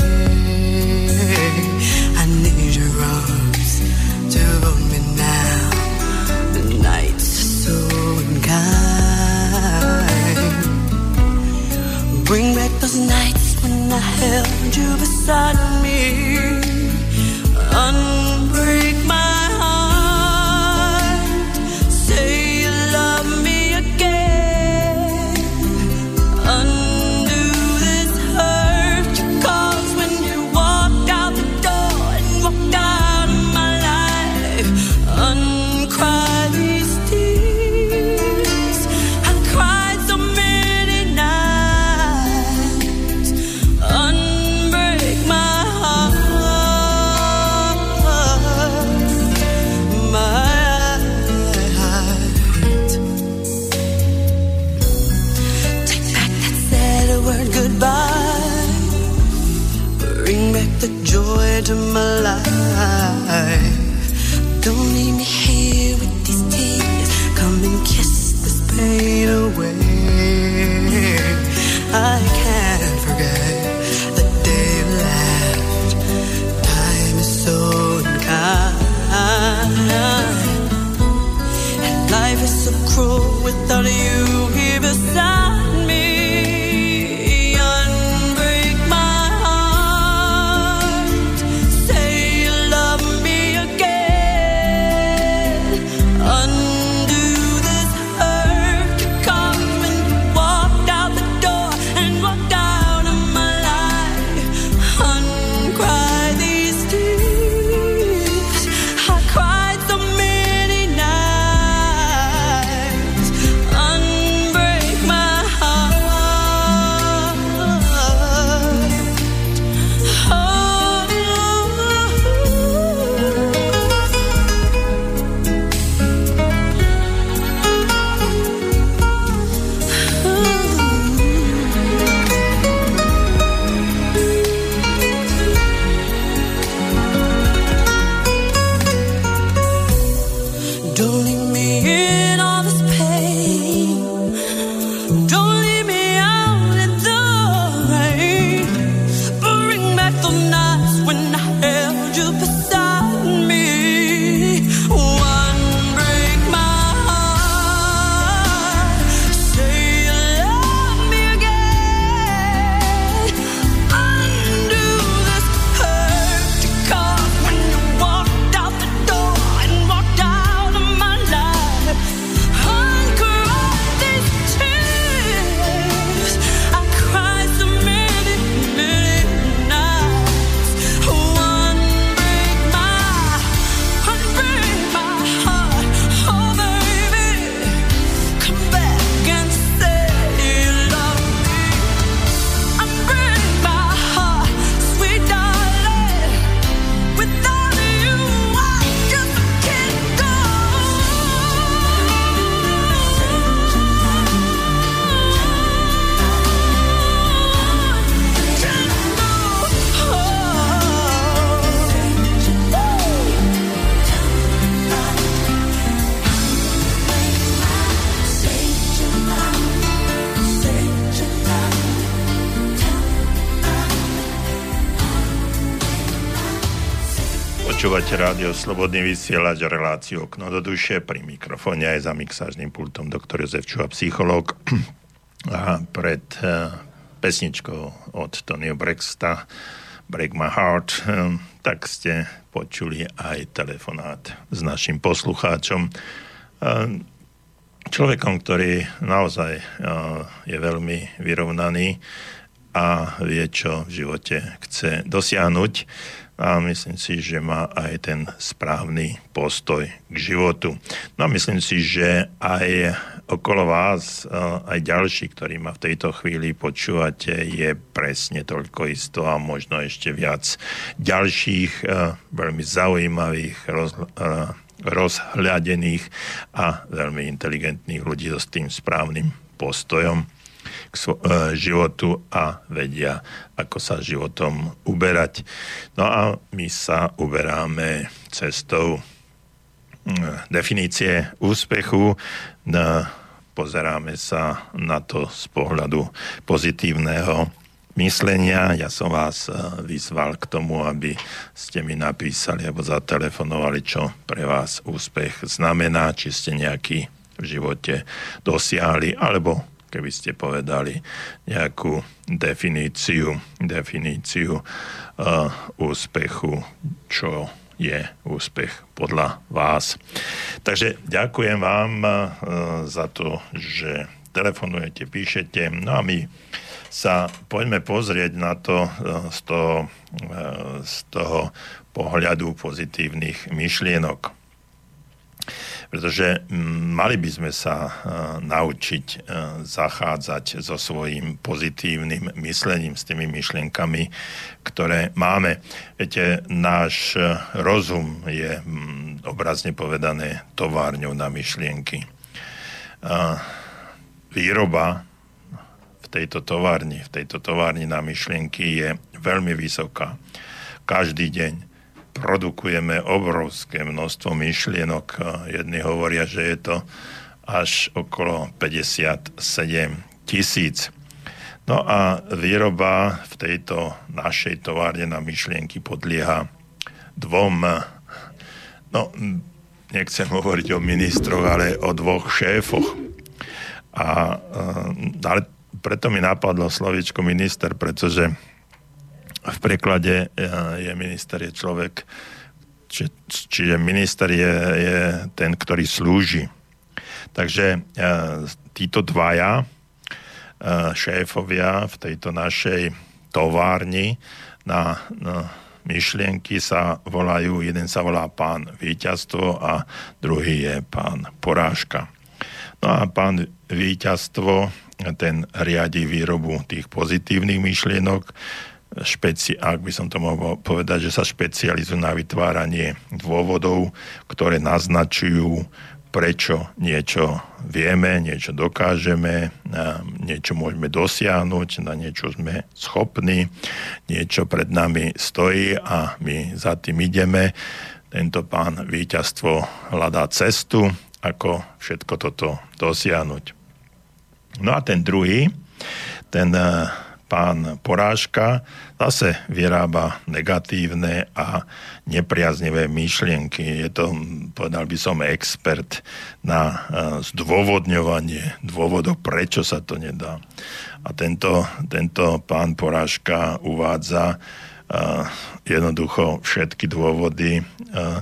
Rádio Slobodný vysielač, reláciu Okno do duše, pri mikrofóne aj za mixážnym pultom doktor Jozef Čuha, psychológ. A pred uh, pesničkou od Tonyho Brexta Break My Heart, um, tak ste počuli aj telefonát s našim poslucháčom. Um, človekom, ktorý naozaj je veľmi vyrovnaný a vie, čo v živote chce dosiahnuť a myslím si, že má aj ten správny postoj k životu. No a myslím si, že aj okolo vás, aj ďalší, ktorí ma v tejto chvíli počúvate, je presne toľko isto a možno ešte viac ďalších veľmi zaujímavých, roz, rozhľadených a veľmi inteligentných ľudí so s tým správnym postojom k e, životu a vedia, ako sa životom uberať. No a my sa uberáme cestou e, definície úspechu. Pozeráme sa na to z pohľadu pozitívneho myslenia. Ja som vás e, vyzval k tomu, aby ste mi napísali alebo zatelefonovali, čo pre vás úspech znamená, či ste nejaký v živote dosiahli, alebo keby ste povedali nejakú definíciu, definíciu uh, úspechu, čo je úspech podľa vás. Takže ďakujem vám uh, za to, že telefonujete, píšete. No a my sa poďme pozrieť na to uh, z toho, z toho pohľadu pozitívnych myšlienok pretože mm, mali by sme sa e, naučiť e, zachádzať so svojím pozitívnym myslením, s tými myšlienkami, ktoré máme. Viete, náš e, rozum je mm, obrazne povedané továrňou na myšlienky. Výroba v tejto továrni, v tejto továrni na myšlienky je veľmi vysoká. Každý deň produkujeme obrovské množstvo myšlienok. Jedni hovoria, že je to až okolo 57 tisíc. No a výroba v tejto našej továrne na myšlienky podlieha dvom, no nechcem hovoriť o ministroch, ale o dvoch šéfoch. A, ale preto mi napadlo slovičko minister, pretože v preklade e, je minister je človek, či, čiže minister je, je ten, ktorý slúži. Takže e, títo dvaja e, šéfovia v tejto našej továrni na, na myšlienky sa volajú, jeden sa volá pán víťazstvo a druhý je pán porážka. No a pán víťazstvo, ten riadi výrobu tých pozitívnych myšlienok, špeci- ak by som to mohol povedať, že sa špecializujú na vytváranie dôvodov, ktoré naznačujú, prečo niečo vieme, niečo dokážeme, niečo môžeme dosiahnuť, na niečo sme schopní, niečo pred nami stojí a my za tým ideme. Tento pán víťazstvo hľadá cestu, ako všetko toto dosiahnuť. No a ten druhý, ten pán Porážka zase vyrába negatívne a nepriaznivé myšlienky. Je to, povedal by som, expert na e, zdôvodňovanie dôvodov, prečo sa to nedá. A tento, tento pán Porážka uvádza uh, jednoducho všetky dôvody, uh,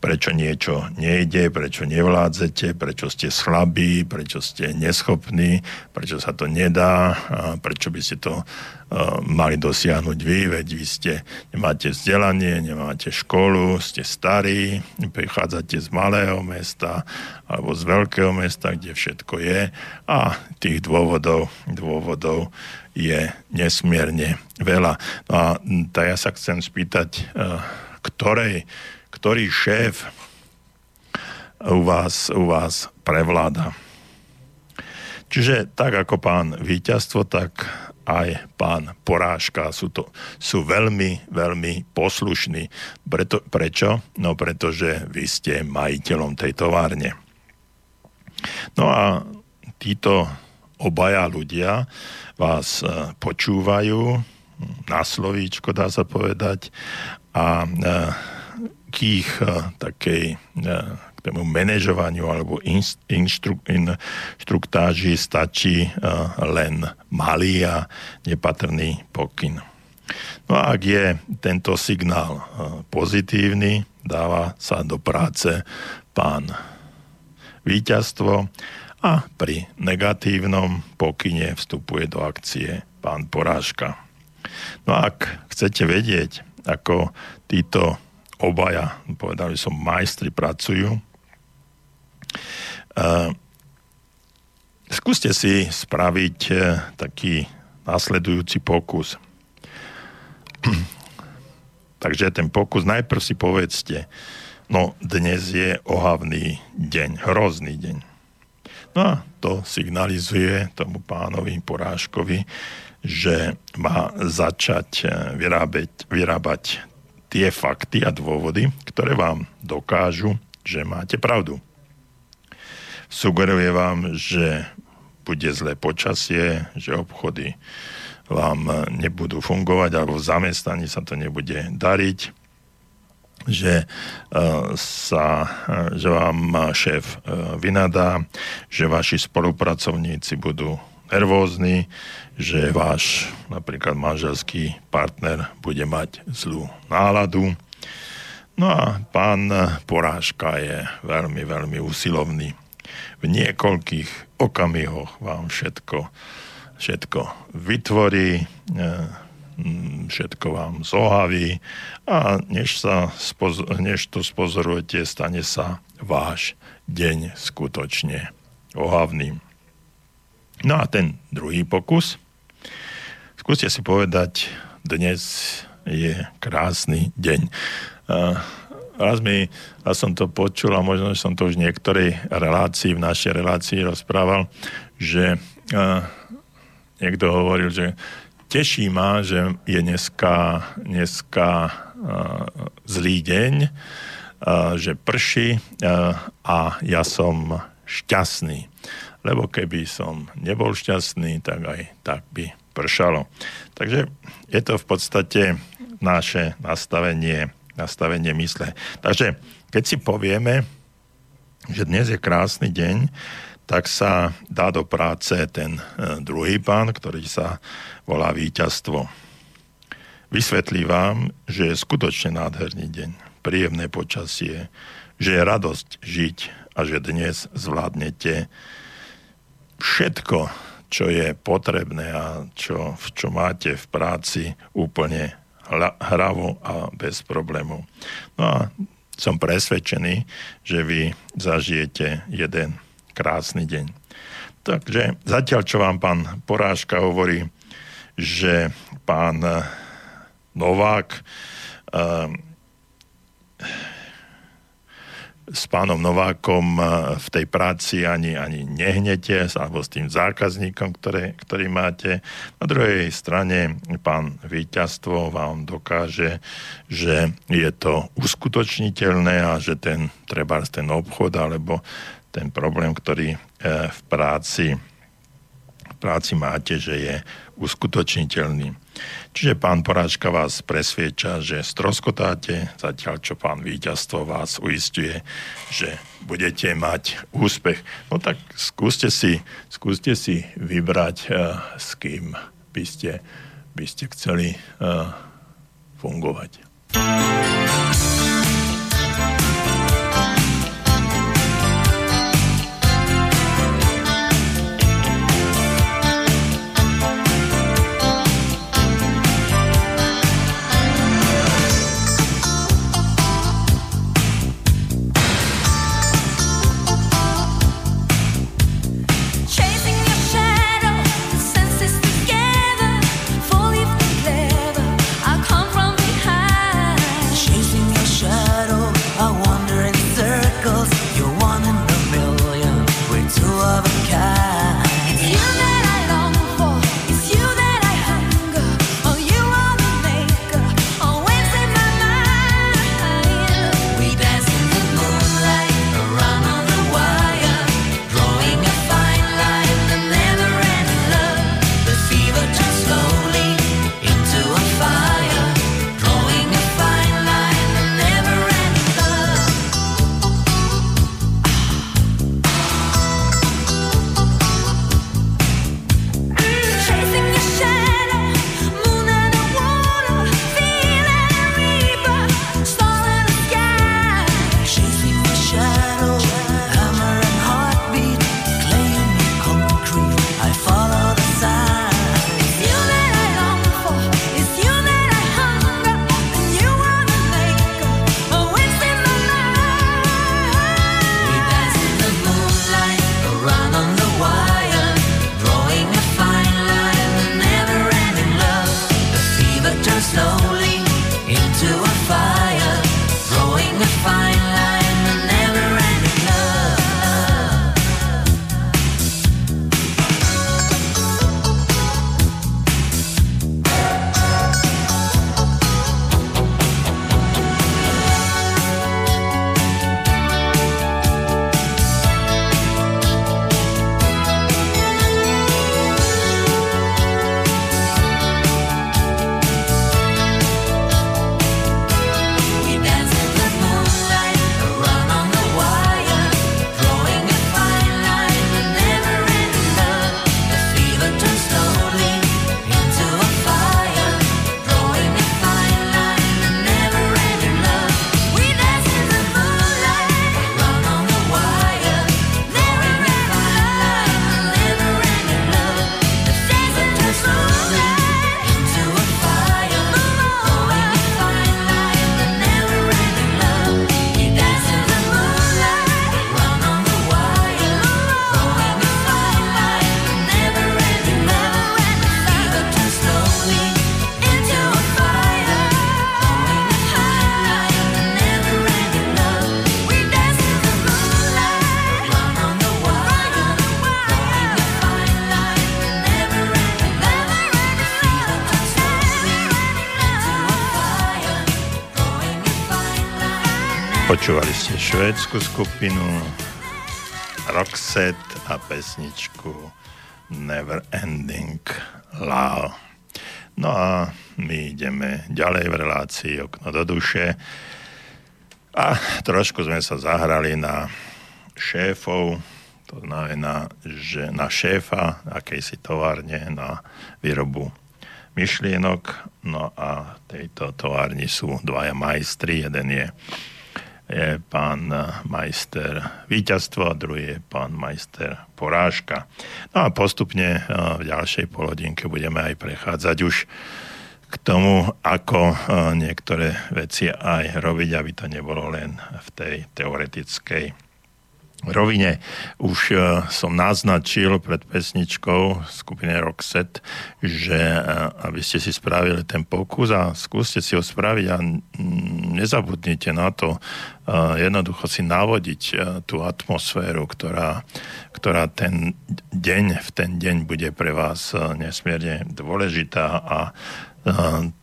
prečo niečo nejde, prečo nevládzete, prečo ste slabí, prečo ste neschopní, prečo sa to nedá, prečo by ste to mali dosiahnuť vy, veď vy ste, nemáte vzdelanie, nemáte školu, ste starí, prichádzate z malého mesta alebo z veľkého mesta, kde všetko je a tých dôvodov, dôvodov je nesmierne veľa. No a tak ja sa chcem spýtať, ktorej ktorý šéf u vás, u vás prevláda. Čiže tak ako pán víťazstvo, tak aj pán porážka sú, to, sú veľmi, veľmi poslušní. Preto, prečo? No pretože vy ste majiteľom tej továrne. No a títo obaja ľudia vás e, počúvajú na slovíčko, dá sa povedať, a e, veľkých takej k tomu manažovaniu alebo inštru, inštruktáži stačí len malý a nepatrný pokyn. No a ak je tento signál pozitívny, dáva sa do práce pán víťazstvo a pri negatívnom pokyne vstupuje do akcie pán porážka. No a ak chcete vedieť, ako títo obaja, povedali som, majstri pracujú, uh, skúste si spraviť uh, taký následujúci pokus. Takže ten pokus, najprv si povedzte, no dnes je ohavný deň, hrozný deň. No a to signalizuje tomu pánovi porážkovi, že má začať eh, vyrábať, vyrábať tie fakty a dôvody, ktoré vám dokážu, že máte pravdu. Sugeruje vám, že bude zlé počasie, že obchody vám nebudú fungovať alebo v zamestnaní sa to nebude dariť, že, uh, sa, uh, že vám šéf uh, vynadá, že vaši spolupracovníci budú nervózni, že váš napríklad manželský partner bude mať zlú náladu. No a pán porážka je veľmi, veľmi usilovný. V niekoľkých okamihoch vám všetko všetko vytvorí, e, všetko vám zohaví a než, sa spoz- než to spozorujete, stane sa váš deň skutočne ohavným. No a ten druhý pokus. Skúste si povedať, dnes je krásny deň. Raz mi, ja som to počul a možno som to už v niektorej relácii, v našej relácii rozprával, že niekto hovoril, že teší ma, že je dneska, dneska uh, zlý deň, uh, že prší uh, a ja som šťastný. Lebo keby som nebol šťastný, tak aj tak by pršalo. Takže je to v podstate naše nastavenie, nastavenie mysle. Takže keď si povieme, že dnes je krásny deň, tak sa dá do práce ten e, druhý pán, ktorý sa volá víťazstvo. Vysvetlí vám, že je skutočne nádherný deň, príjemné počasie, že je radosť žiť a že dnes zvládnete všetko, čo je potrebné a čo, čo máte v práci úplne hravo a bez problémov. No a som presvedčený, že vy zažijete jeden krásny deň. Takže zatiaľ, čo vám pán Porážka hovorí, že pán Novák uh, s pánom Novákom eh, v tej práci ani, ani nehnete, alebo s tým zákazníkom, ktoré, ktorý máte. Na druhej strane pán víťazstvo vám dokáže, že je to uskutočniteľné a že ten, treba ten obchod alebo ten problém, ktorý e, v práci, v práci máte, že je uskutočniteľný. Čiže pán Poráčka vás presvieča, že stroskotáte, zatiaľ čo pán víťazstvo vás uistuje, že budete mať úspech. No tak skúste si, skúste si vybrať, uh, s kým by ste, by ste chceli uh, fungovať. Švédsku skupinu Roxette a pesničku Never Ending Love. No a my ideme ďalej v relácii Okno do duše a trošku sme sa zahrali na šéfov, to znamená, že na šéfa akejsi továrne na výrobu myšlienok. No a tejto továrni sú dvaja majstri. Jeden je je pán majster víťazstvo a druhý je pán majster porážka. No a postupne v ďalšej polodinke budeme aj prechádzať už k tomu, ako niektoré veci aj robiť, aby to nebolo len v tej teoretickej rovine. Už som naznačil pred pesničkou skupine Roxette, že aby ste si spravili ten pokus a skúste si ho spraviť a nezabudnite na to, e, jednoducho si navodiť tú atmosféru, ktorá, ktorá ten deň, v ten deň bude pre vás nesmierne dôležitá a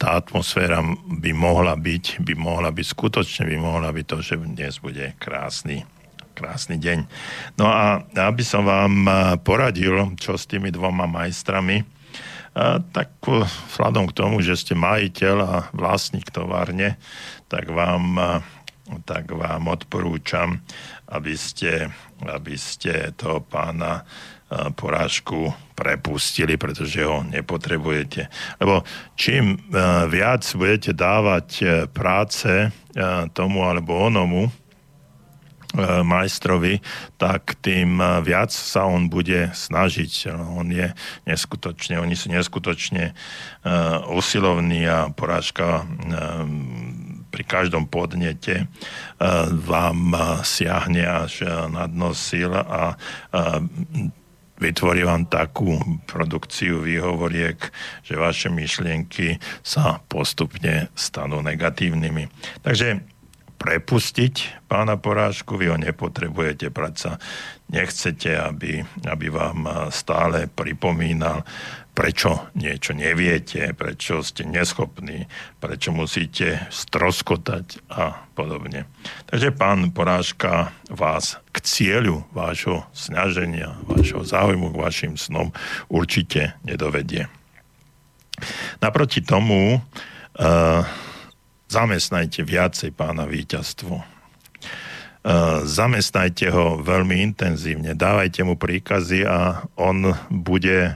tá atmosféra by mohla byť, by mohla byť skutočne, by mohla byť to, že dnes bude krásny krásny deň. No a aby som vám poradil, čo s tými dvoma majstrami, tak vzhľadom k tomu, že ste majiteľ a vlastník továrne, tak vám, eh, tak vám odporúčam, aby ste, aby ste toho pána porážku prepustili, pretože ho nepotrebujete. Lebo čím viac budete dávať práce tomu alebo onomu, majstrovi, tak tým viac sa on bude snažiť. On je neskutočne, oni sú neskutočne usilovní a porážka pri každom podnete uh, vám siahne až na dno síl a vytvorí vám takú produkciu výhovoriek, že vaše myšlienky sa postupne stanú negatívnymi. Takže prepustiť pána Porážku, vy ho nepotrebujete, práca nechcete, aby, aby vám stále pripomínal, prečo niečo neviete, prečo ste neschopní, prečo musíte stroskotať a podobne. Takže pán Porážka vás k cieľu vášho snaženia, vášho záujmu k vašim snom určite nedovedie. Naproti tomu uh, zamestnajte viacej pána víťazstvo. E, zamestnajte ho veľmi intenzívne, dávajte mu príkazy a on bude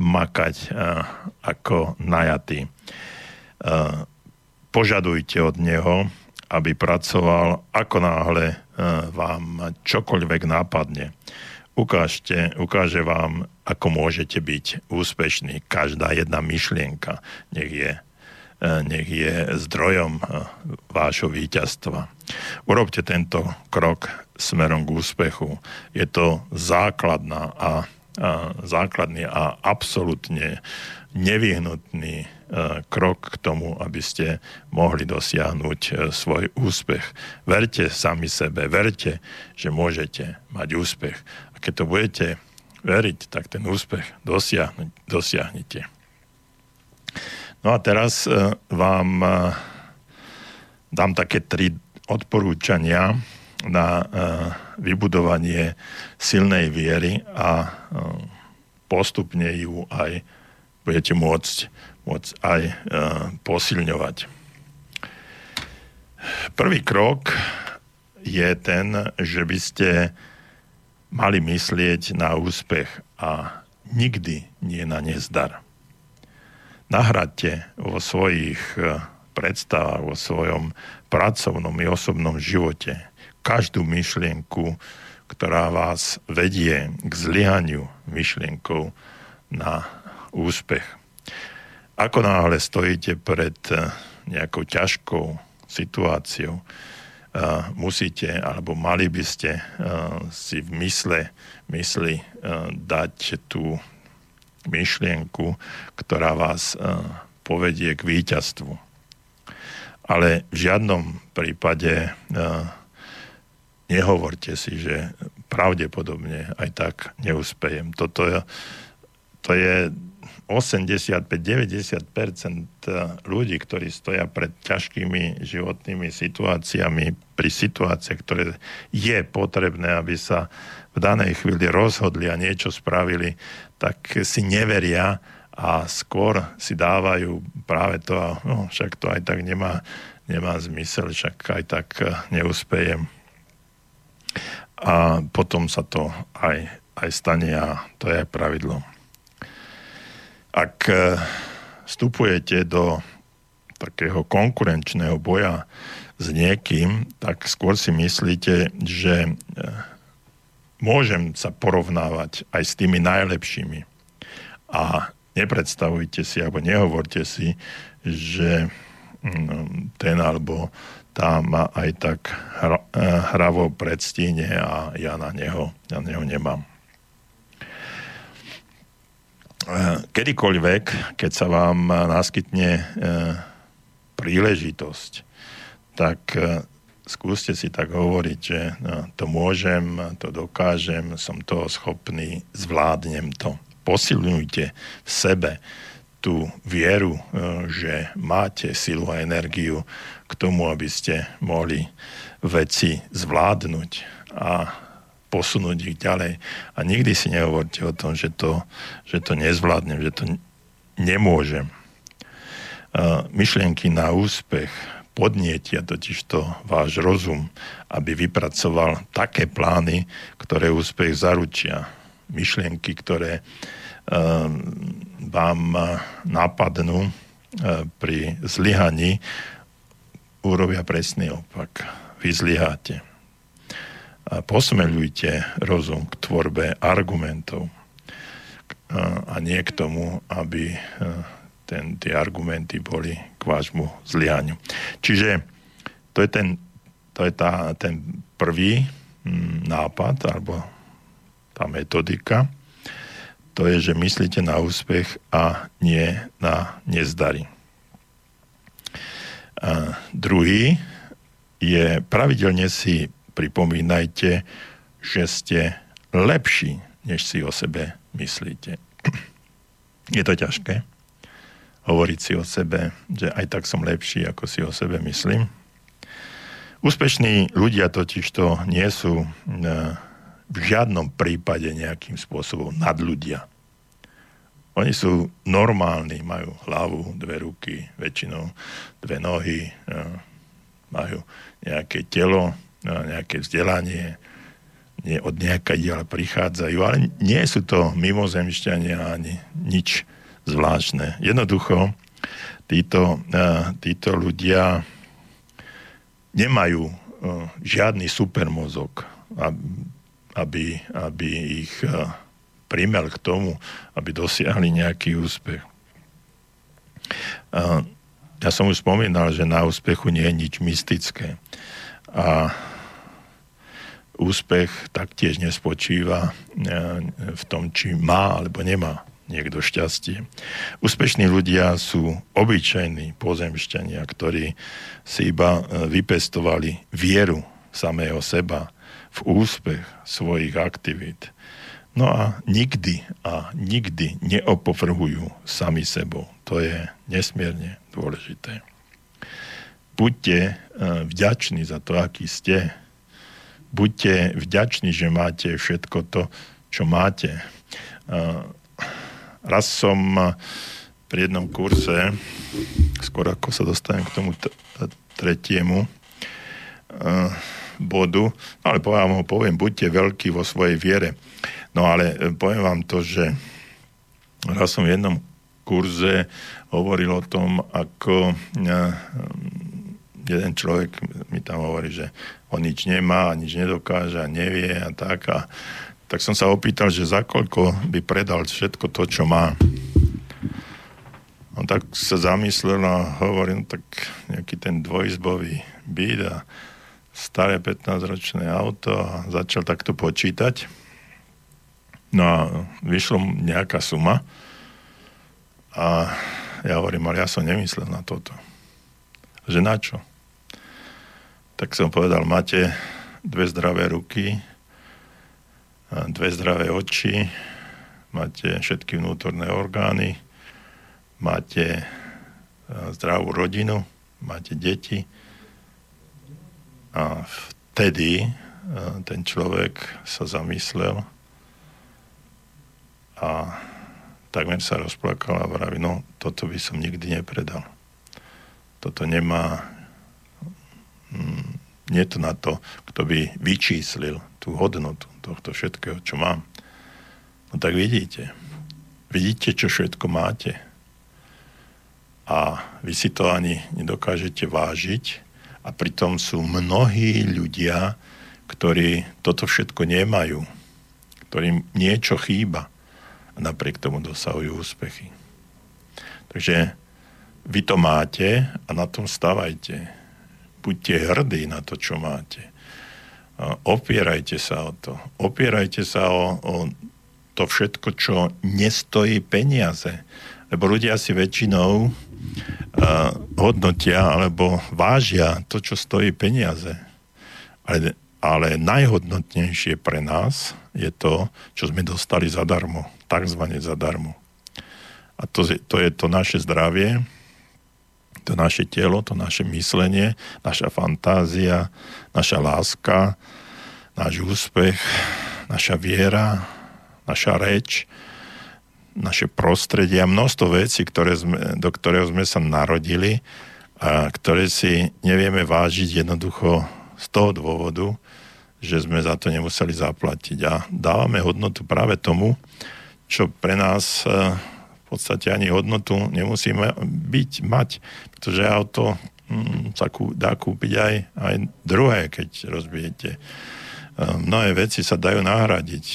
makať e, ako najatý. E, požadujte od neho, aby pracoval ako náhle vám čokoľvek nápadne. Ukážte, ukáže vám, ako môžete byť úspešní. Každá jedna myšlienka nech je nech je zdrojom eh, vášho víťazstva. Urobte tento krok smerom k úspechu. Je to základná a základný a absolútne nevyhnutný eh, krok k tomu, aby ste mohli dosiahnuť eh, svoj úspech. Verte sami sebe, verte, že môžete mať úspech. A keď to budete veriť, tak ten úspech dosiahnete. No a teraz e, vám e, dám také tri odporúčania na e, vybudovanie silnej viery a postupne ju aj budete môcť, môcť aj posilňovať. Prvý krok je ten, že by ste mali myslieť na úspech a nikdy nie na nezdar nahradte vo svojich e, predstavách, vo svojom pracovnom i osobnom živote každú myšlienku, ktorá vás vedie k zlyhaniu myšlienkou na úspech. Ako náhle stojíte pred e, nejakou ťažkou situáciou, e, musíte, alebo mali by ste si v mysle, mysli dať tú myšlienku, ktorá vás povedie k víťazstvu. Ale v žiadnom prípade nehovorte si, že pravdepodobne aj tak neúspejem. Toto je, to je 85-90% ľudí, ktorí stoja pred ťažkými životnými situáciami, pri situáciách, ktoré je potrebné, aby sa v danej chvíli rozhodli a niečo spravili, tak si neveria a skôr si dávajú práve to, no však to aj tak nemá, nemá zmysel, však aj tak neúspejem. A potom sa to aj, aj stane a to je aj pravidlo. Ak e, vstupujete do takého konkurenčného boja s niekým, tak skôr si myslíte, že e, môžem sa porovnávať aj s tými najlepšími. A nepredstavujte si, alebo nehovorte si, že mm, ten alebo tá ma aj tak e, hravo predstíne a ja na neho, na neho nemám. Eh, kedykoľvek, keď sa vám naskytne eh, príležitosť, tak skúste si tak hovoriť, že no, to môžem, to dokážem, som toho schopný, zvládnem to. Posilňujte v sebe tú vieru, že máte silu a energiu k tomu, aby ste mohli veci zvládnuť a posunúť ich ďalej. A nikdy si nehovorte o tom, že to, že to nezvládnem, že to nemôžem. Myšlienky na úspech podnietia totiž to váš rozum, aby vypracoval také plány, ktoré úspech zaručia. Myšlienky, ktoré vám napadnú pri zlyhaní, urobia presný opak. Vy zlyháte posmeľujte rozum k tvorbe argumentov a nie k tomu, aby ten, tie argumenty boli k vášmu zlianiu. Čiže to je ten, to je tá, ten prvý mm, nápad, alebo tá metodika, to je, že myslíte na úspech a nie na nezdary. A druhý je pravidelne si pripomínajte, že ste lepší, než si o sebe myslíte. Je to ťažké hovoriť si o sebe, že aj tak som lepší, ako si o sebe myslím. Úspešní ľudia totiž to nie sú e, v žiadnom prípade nejakým spôsobom nadľudia. Oni sú normálni, majú hlavu, dve ruky, väčšinou dve nohy, e, majú nejaké telo, nejaké vzdelanie, nie od nejaká diela prichádzajú, ale nie sú to mimozemšťania ani nič zvláštne. Jednoducho, títo, títo ľudia nemajú žiadny supermozog, aby, aby ich primel k tomu, aby dosiahli nejaký úspech. Ja som už spomínal, že na úspechu nie je nič mystické. A úspech taktiež nespočíva e, v tom, či má alebo nemá niekto šťastie. Úspešní ľudia sú obyčajní pozemšťania, ktorí si iba e, vypestovali vieru samého seba v úspech svojich aktivít. No a nikdy a nikdy neopovrhujú sami sebou. To je nesmierne dôležité. Buďte e, vďační za to, aký ste, buďte vďační, že máte všetko to, čo máte. Raz som pri jednom kurze, skôr ako sa dostanem k tomu tretiemu bodu, no ale poviem, ho poviem, buďte veľkí vo svojej viere. No ale e, poviem vám to, že raz som v jednom kurze hovoril o tom, ako jeden človek mi tam hovorí, že on nič nemá, nič nedokáže nevie a tak. A, tak som sa opýtal, že za koľko by predal všetko to, čo má. On tak sa zamyslel a hovoril, no, tak nejaký ten dvojizbový byt a staré 15-ročné auto a začal takto počítať. No a vyšlo nejaká suma a ja hovorím, ale ja som nemyslel na toto. Že na čo? tak som povedal, máte dve zdravé ruky, dve zdravé oči, máte všetky vnútorné orgány, máte zdravú rodinu, máte deti a vtedy ten človek sa zamyslel a takmer sa rozplakal a vraví, no toto by som nikdy nepredal. Toto nemá, mm, nie to na to, kto by vyčíslil tú hodnotu tohto všetkého, čo mám. No tak vidíte. Vidíte, čo všetko máte. A vy si to ani nedokážete vážiť. A pritom sú mnohí ľudia, ktorí toto všetko nemajú, ktorým niečo chýba napriek tomu dosahujú úspechy. Takže vy to máte a na tom stavajte. Buďte hrdí na to, čo máte. Opierajte sa o to. Opierajte sa o, o to všetko, čo nestojí peniaze. Lebo ľudia si väčšinou uh, hodnotia alebo vážia to, čo stojí peniaze. Ale ale najhodnotnejšie pre nás je to, čo sme dostali zadarmo, takzvané zadarmo. A to, to je to naše zdravie, to naše telo, to naše myslenie, naša fantázia, naša láska, náš úspech, naša viera, naša reč, naše prostredie a množstvo vecí, ktoré sme, do ktorého sme sa narodili a ktoré si nevieme vážiť jednoducho z toho dôvodu, že sme za to nemuseli zaplatiť. A dávame hodnotu práve tomu, čo pre nás e, v podstate ani hodnotu nemusíme byť, mať, pretože auto hm, sa dá kúpiť aj, aj druhé, keď rozbijete. E, mnohé veci sa dajú nahradiť,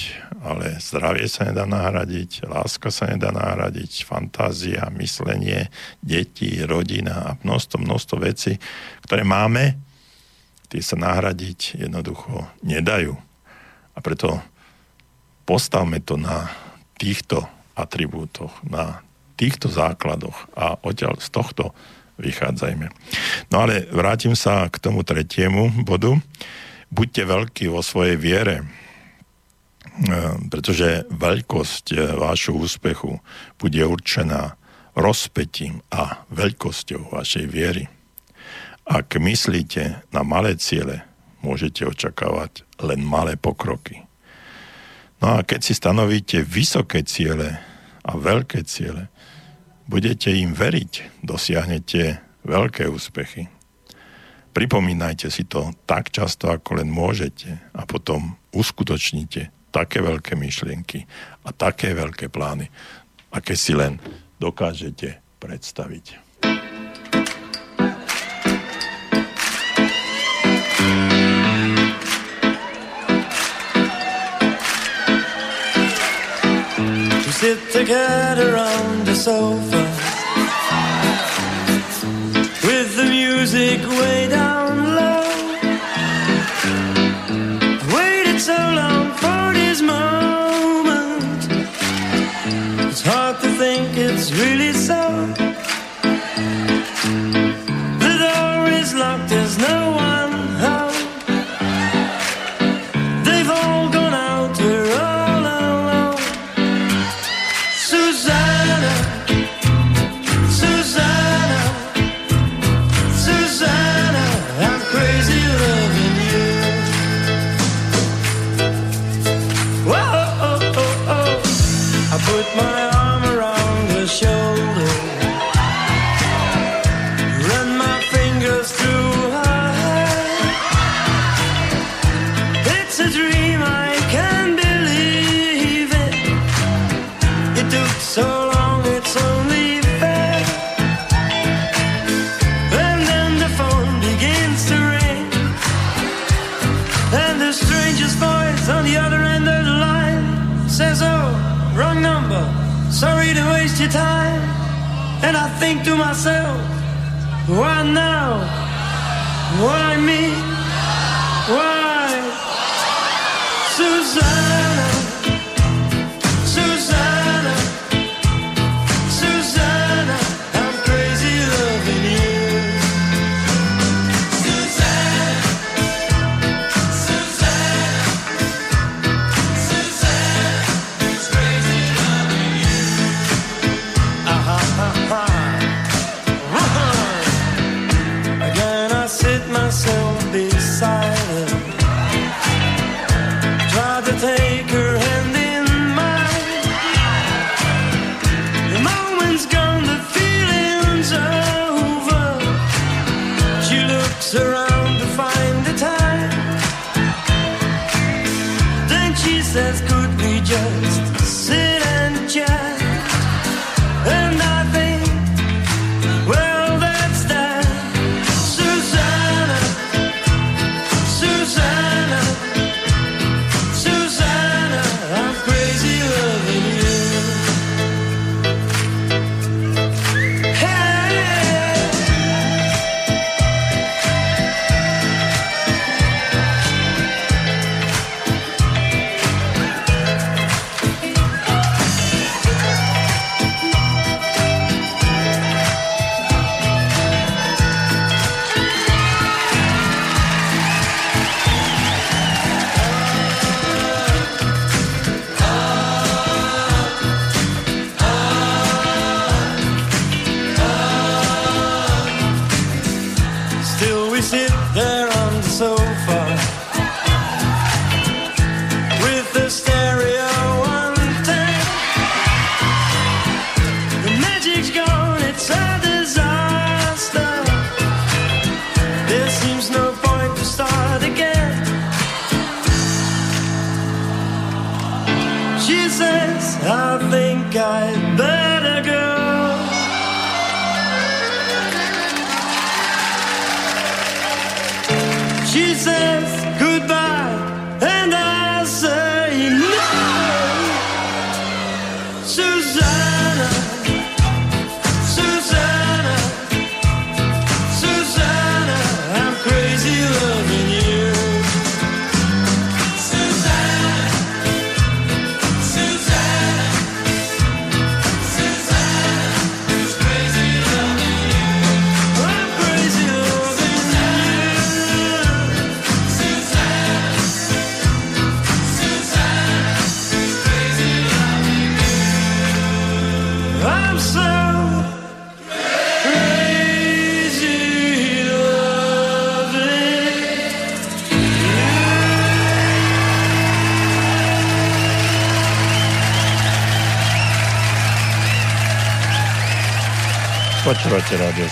ale zdravie sa nedá nahradiť, láska sa nedá nahradiť, fantázia, myslenie, deti, rodina a množstvo, množstvo vecí, ktoré máme, tie sa nahradiť jednoducho nedajú. A preto postavme to na týchto atribútoch, na týchto základoch a odtiaľ z tohto vychádzajme. No ale vrátim sa k tomu tretiemu bodu. Buďte veľkí vo svojej viere, e, pretože veľkosť e, vášho úspechu bude určená rozpetím a veľkosťou vašej viery. Ak myslíte na malé ciele, môžete očakávať len malé pokroky. No a keď si stanovíte vysoké ciele a veľké ciele, budete im veriť, dosiahnete veľké úspechy. Pripomínajte si to tak často, ako len môžete a potom uskutočnite také veľké myšlienky a také veľké plány, aké si len dokážete predstaviť. Sit together on the sofa with the music way down low. Waited so long for this moment. It's hard to think it's really And I think to myself, Why now? Why me? Why? Susanna. she says, could we just sit and chat? And I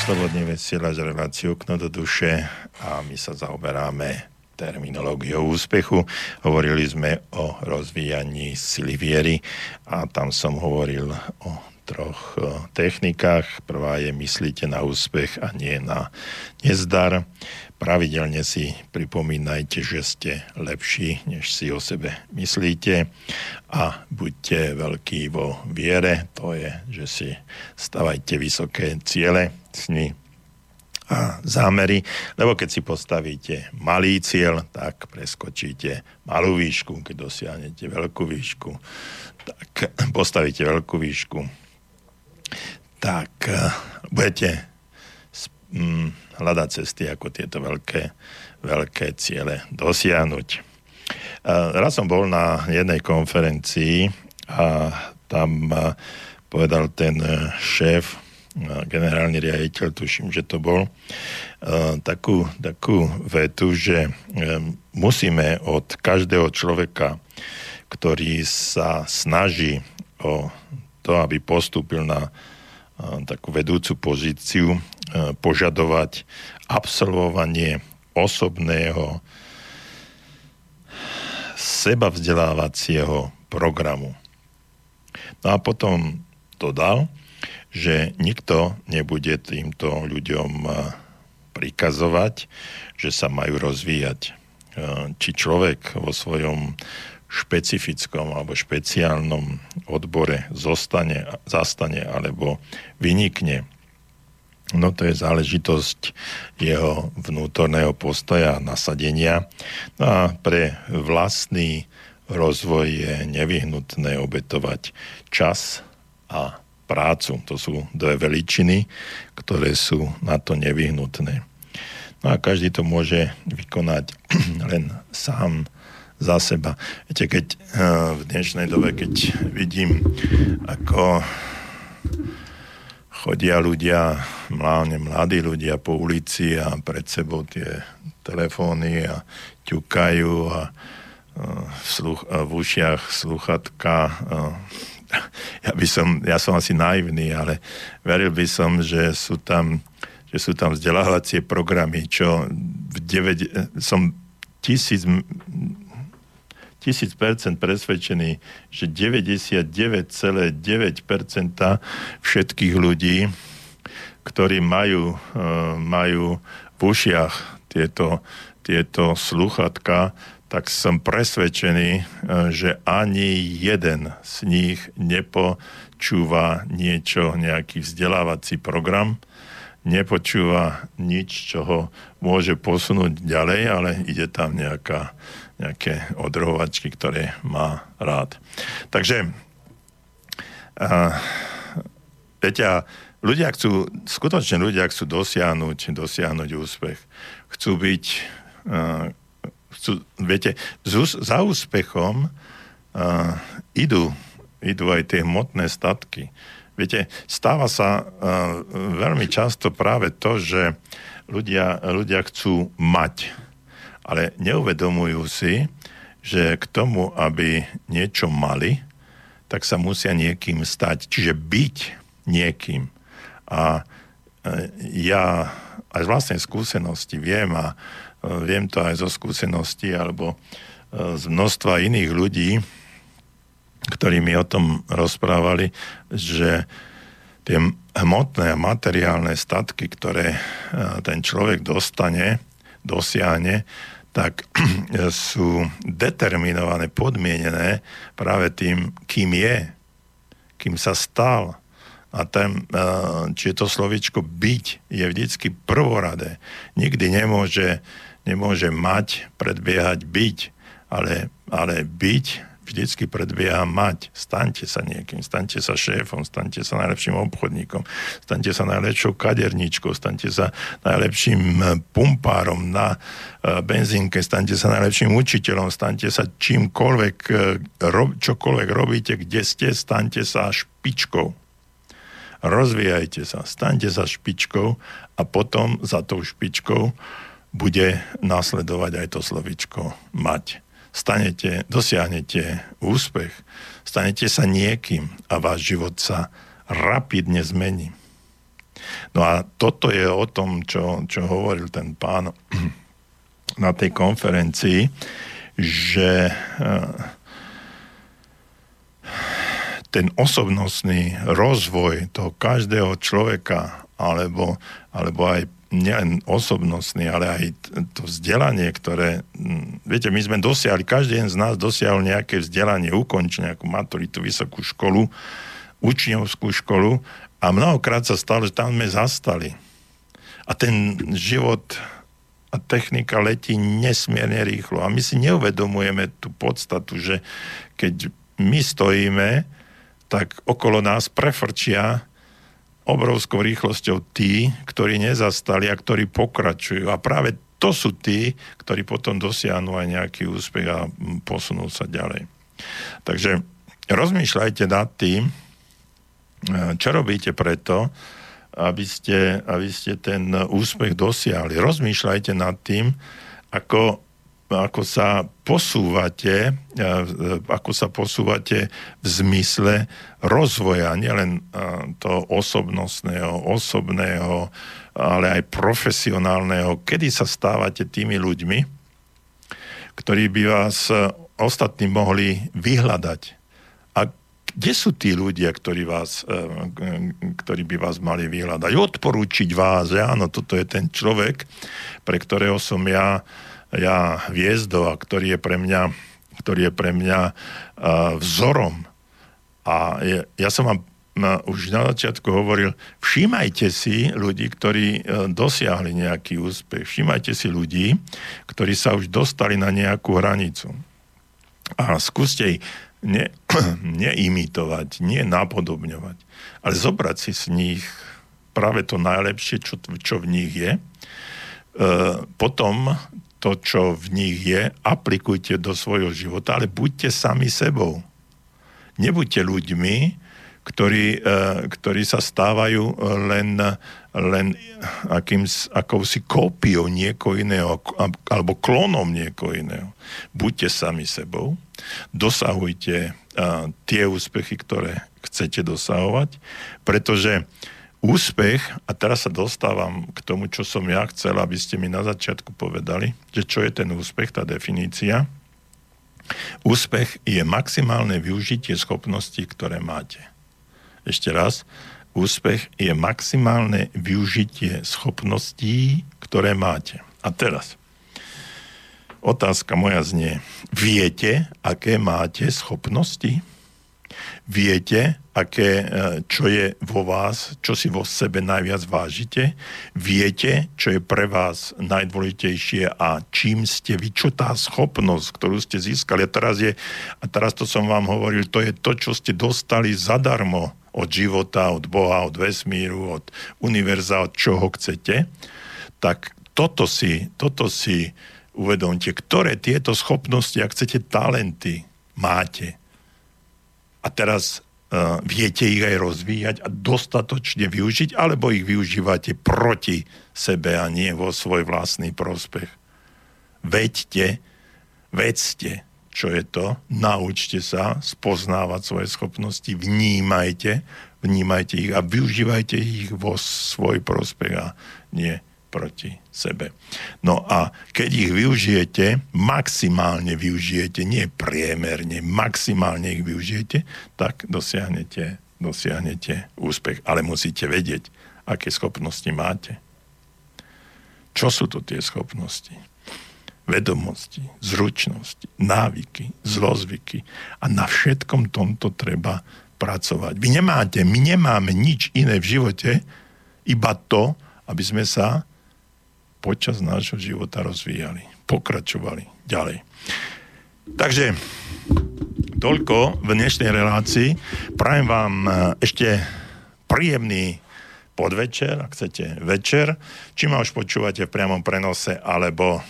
Slobodný vysielač reláciu Okno do duše a my sa zaoberáme terminológiou úspechu. Hovorili sme o rozvíjaní sily viery a tam som hovoril o troch technikách. Prvá je myslíte na úspech a nie na nezdar. Pravidelne si pripomínajte, že ste lepší, než si o sebe myslíte a buďte veľký vo viere, to je, že si stavajte vysoké ciele, sny a zámery, lebo keď si postavíte malý cieľ, tak preskočíte malú výšku, keď dosiahnete veľkú výšku, tak postavíte veľkú výšku, tak eh, budete mm, hľadať cesty, ako tieto veľké, veľké ciele dosiahnuť. Raz som bol na jednej konferencii a tam povedal ten e, šéf, generálny riaditeľ, tuším, že to bol, takú, takú vetu, že musíme od každého človeka, ktorý sa snaží o to, aby postúpil na takú vedúcu pozíciu, požadovať absolvovanie osobného seba vzdelávacieho programu. No a potom dodal, že nikto nebude týmto ľuďom prikazovať, že sa majú rozvíjať. Či človek vo svojom špecifickom alebo špeciálnom odbore zostane, zastane alebo vynikne No to je záležitosť jeho vnútorného postoja a nasadenia. No a pre vlastný rozvoj je nevyhnutné obetovať čas a prácu. To sú dve veličiny, ktoré sú na to nevyhnutné. No a každý to môže vykonať len sám za seba. Viete, keď eh, v dnešnej dobe, keď vidím, ako chodia ľudia, mlávne mladí ľudia po ulici a pred sebou tie telefóny a ťukajú a v, sluch, v ušiach sluchatka. Ja, by som, ja som asi naivný, ale veril by som, že sú tam, že sú tam vzdelávacie programy, čo v 9, som tisíc, 1000% presvedčený, že 99,9% všetkých ľudí, ktorí majú, e, majú v ušiach tieto, tieto sluchatka, tak som presvedčený, e, že ani jeden z nich nepočúva niečo, nejaký vzdelávací program, nepočúva nič, čo ho môže posunúť ďalej, ale ide tam nejaká, nejaké odrohovačky, ktoré má rád. Takže uh, viete, ľudia chcú, skutočne ľudia chcú dosiahnuť, dosiahnuť úspech. Chcú byť, uh, chcú, viete, za úspechom uh, idú, idú aj tie hmotné statky. Viete, stáva sa uh, veľmi často práve to, že ľudia, ľudia chcú mať, ale neuvedomujú si, že k tomu, aby niečo mali, tak sa musia niekým stať. Čiže byť niekým. A uh, ja aj z vlastnej skúsenosti viem a uh, viem to aj zo skúsenosti alebo z množstva iných ľudí, ktorí mi o tom rozprávali, že tie hmotné a materiálne statky, ktoré e, ten človek dostane, dosiahne, tak sú determinované, podmienené práve tým, kým je, kým sa stal. A ten, e, či to slovičko byť, je vždycky prvoradé. Nikdy nemôže, nemôže mať, predbiehať byť, ale, ale byť vždycky predbieha mať. Staňte sa niekým, staňte sa šéfom, staňte sa najlepším obchodníkom, staňte sa najlepšou kaderníčkou, staňte sa najlepším pumpárom na eh, benzínke, staňte sa najlepším učiteľom, staňte sa čímkoľvek, eh, čokoľvek robíte, kde ste, staňte sa špičkou. Rozvíjajte sa, staňte sa špičkou a potom za tou špičkou bude následovať aj to slovičko mať stanete, dosiahnete úspech, stanete sa niekým a váš život sa rapidne zmení. No a toto je o tom, čo, čo hovoril ten pán na tej konferencii, že eh, ten osobnostný rozvoj toho každého človeka alebo, alebo aj nielen osobnostný, ale aj to vzdelanie, ktoré, viete, my sme dosiahli, každý jeden z nás dosiahol nejaké vzdelanie, ukončil nejakú maturitu, vysokú školu, učňovskú školu a mnohokrát sa stalo, že tam sme zastali. A ten život a technika letí nesmierne rýchlo. A my si neuvedomujeme tú podstatu, že keď my stojíme, tak okolo nás prefrčia obrovskou rýchlosťou tí, ktorí nezastali a ktorí pokračujú. A práve to sú tí, ktorí potom dosiahnu aj nejaký úspech a posunú sa ďalej. Takže rozmýšľajte nad tým, e, čo robíte preto, aby ste, aby ste ten úspech dosiahli. Rozmýšľajte nad tým, ako ako sa posúvate, e, ako sa posúvate v zmysle rozvoja, nielen e, toho osobnostného, osobného, ale aj profesionálneho, kedy sa stávate tými ľuďmi, ktorí by vás ostatní mohli vyhľadať. A kde sú tí ľudia, ktorí, vás, e, ktorí by vás mali vyhľadať? Odporúčiť vás, áno, toto je ten človek, pre ktorého som ja ja hviezdou a ktorý je pre mňa, ktorý je pre mňa uh, vzorom. A je, ja som vám už na začiatku hovoril, všímajte si ľudí, ktorí uh, dosiahli nejaký úspech. Všímajte si ľudí, ktorí sa už dostali na nejakú hranicu. A skúste ich ne, neimitovať, nie napodobňovať, ale zobrať si z nich práve to najlepšie, čo, čo v nich je. E, potom to, čo v nich je, aplikujte do svojho života, ale buďte sami sebou. Nebuďte ľuďmi, ktorí, e, ktorí sa stávajú len, len akým, akousi kópiou niekoho iného alebo klonom niekoho iného. Buďte sami sebou, dosahujte tie úspechy, ktoré chcete dosahovať, pretože úspech, a teraz sa dostávam k tomu, čo som ja chcel, aby ste mi na začiatku povedali, že čo je ten úspech, tá definícia. Úspech je maximálne využitie schopností, ktoré máte. Ešte raz, úspech je maximálne využitie schopností, ktoré máte. A teraz, otázka moja znie, viete, aké máte schopnosti? Viete, aké, e, čo je vo vás, čo si vo sebe najviac vážite? Viete, čo je pre vás najdôležitejšie a čím ste vy, čo tá schopnosť, ktorú ste získali. A teraz, je, a teraz to som vám hovoril, to je to, čo ste dostali zadarmo od života, od Boha, od vesmíru, od univerza, od čoho chcete. Tak toto si, toto si uvedomte, ktoré tieto schopnosti, ak chcete talenty, máte a teraz uh, viete ich aj rozvíjať a dostatočne využiť, alebo ich využívate proti sebe a nie vo svoj vlastný prospech. Veďte, vedzte, čo je to, naučte sa spoznávať svoje schopnosti, vnímajte, vnímajte ich a využívajte ich vo svoj prospech a nie proti sebe. No a keď ich využijete, maximálne využijete, nie priemerne, maximálne ich využijete, tak dosiahnete, dosiahnete úspech. Ale musíte vedieť, aké schopnosti máte. Čo sú to tie schopnosti? Vedomosti, zručnosti, návyky, zlozvyky. A na všetkom tomto treba pracovať. Vy nemáte, my nemáme nič iné v živote, iba to, aby sme sa počas nášho života rozvíjali, pokračovali ďalej. Takže toľko v dnešnej relácii. Prajem vám e, ešte príjemný podvečer, ak chcete večer, či ma už počúvate v priamom prenose, alebo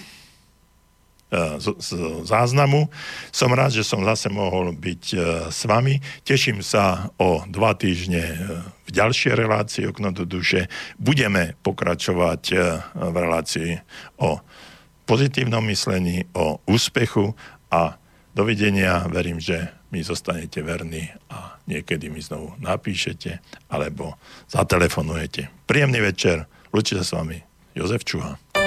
E, z, z záznamu. Som rád, že som zase mohol byť e, s vami. Teším sa o dva týždne e, v ďalšej relácii Okno do duše. Budeme pokračovať v relácii o pozitívnom myslení, o úspechu a dovidenia. Verím, že mi zostanete verní a niekedy mi znovu napíšete alebo zatelefonujete. Príjemný večer. Lučite sa s vami. Jozef Čuha.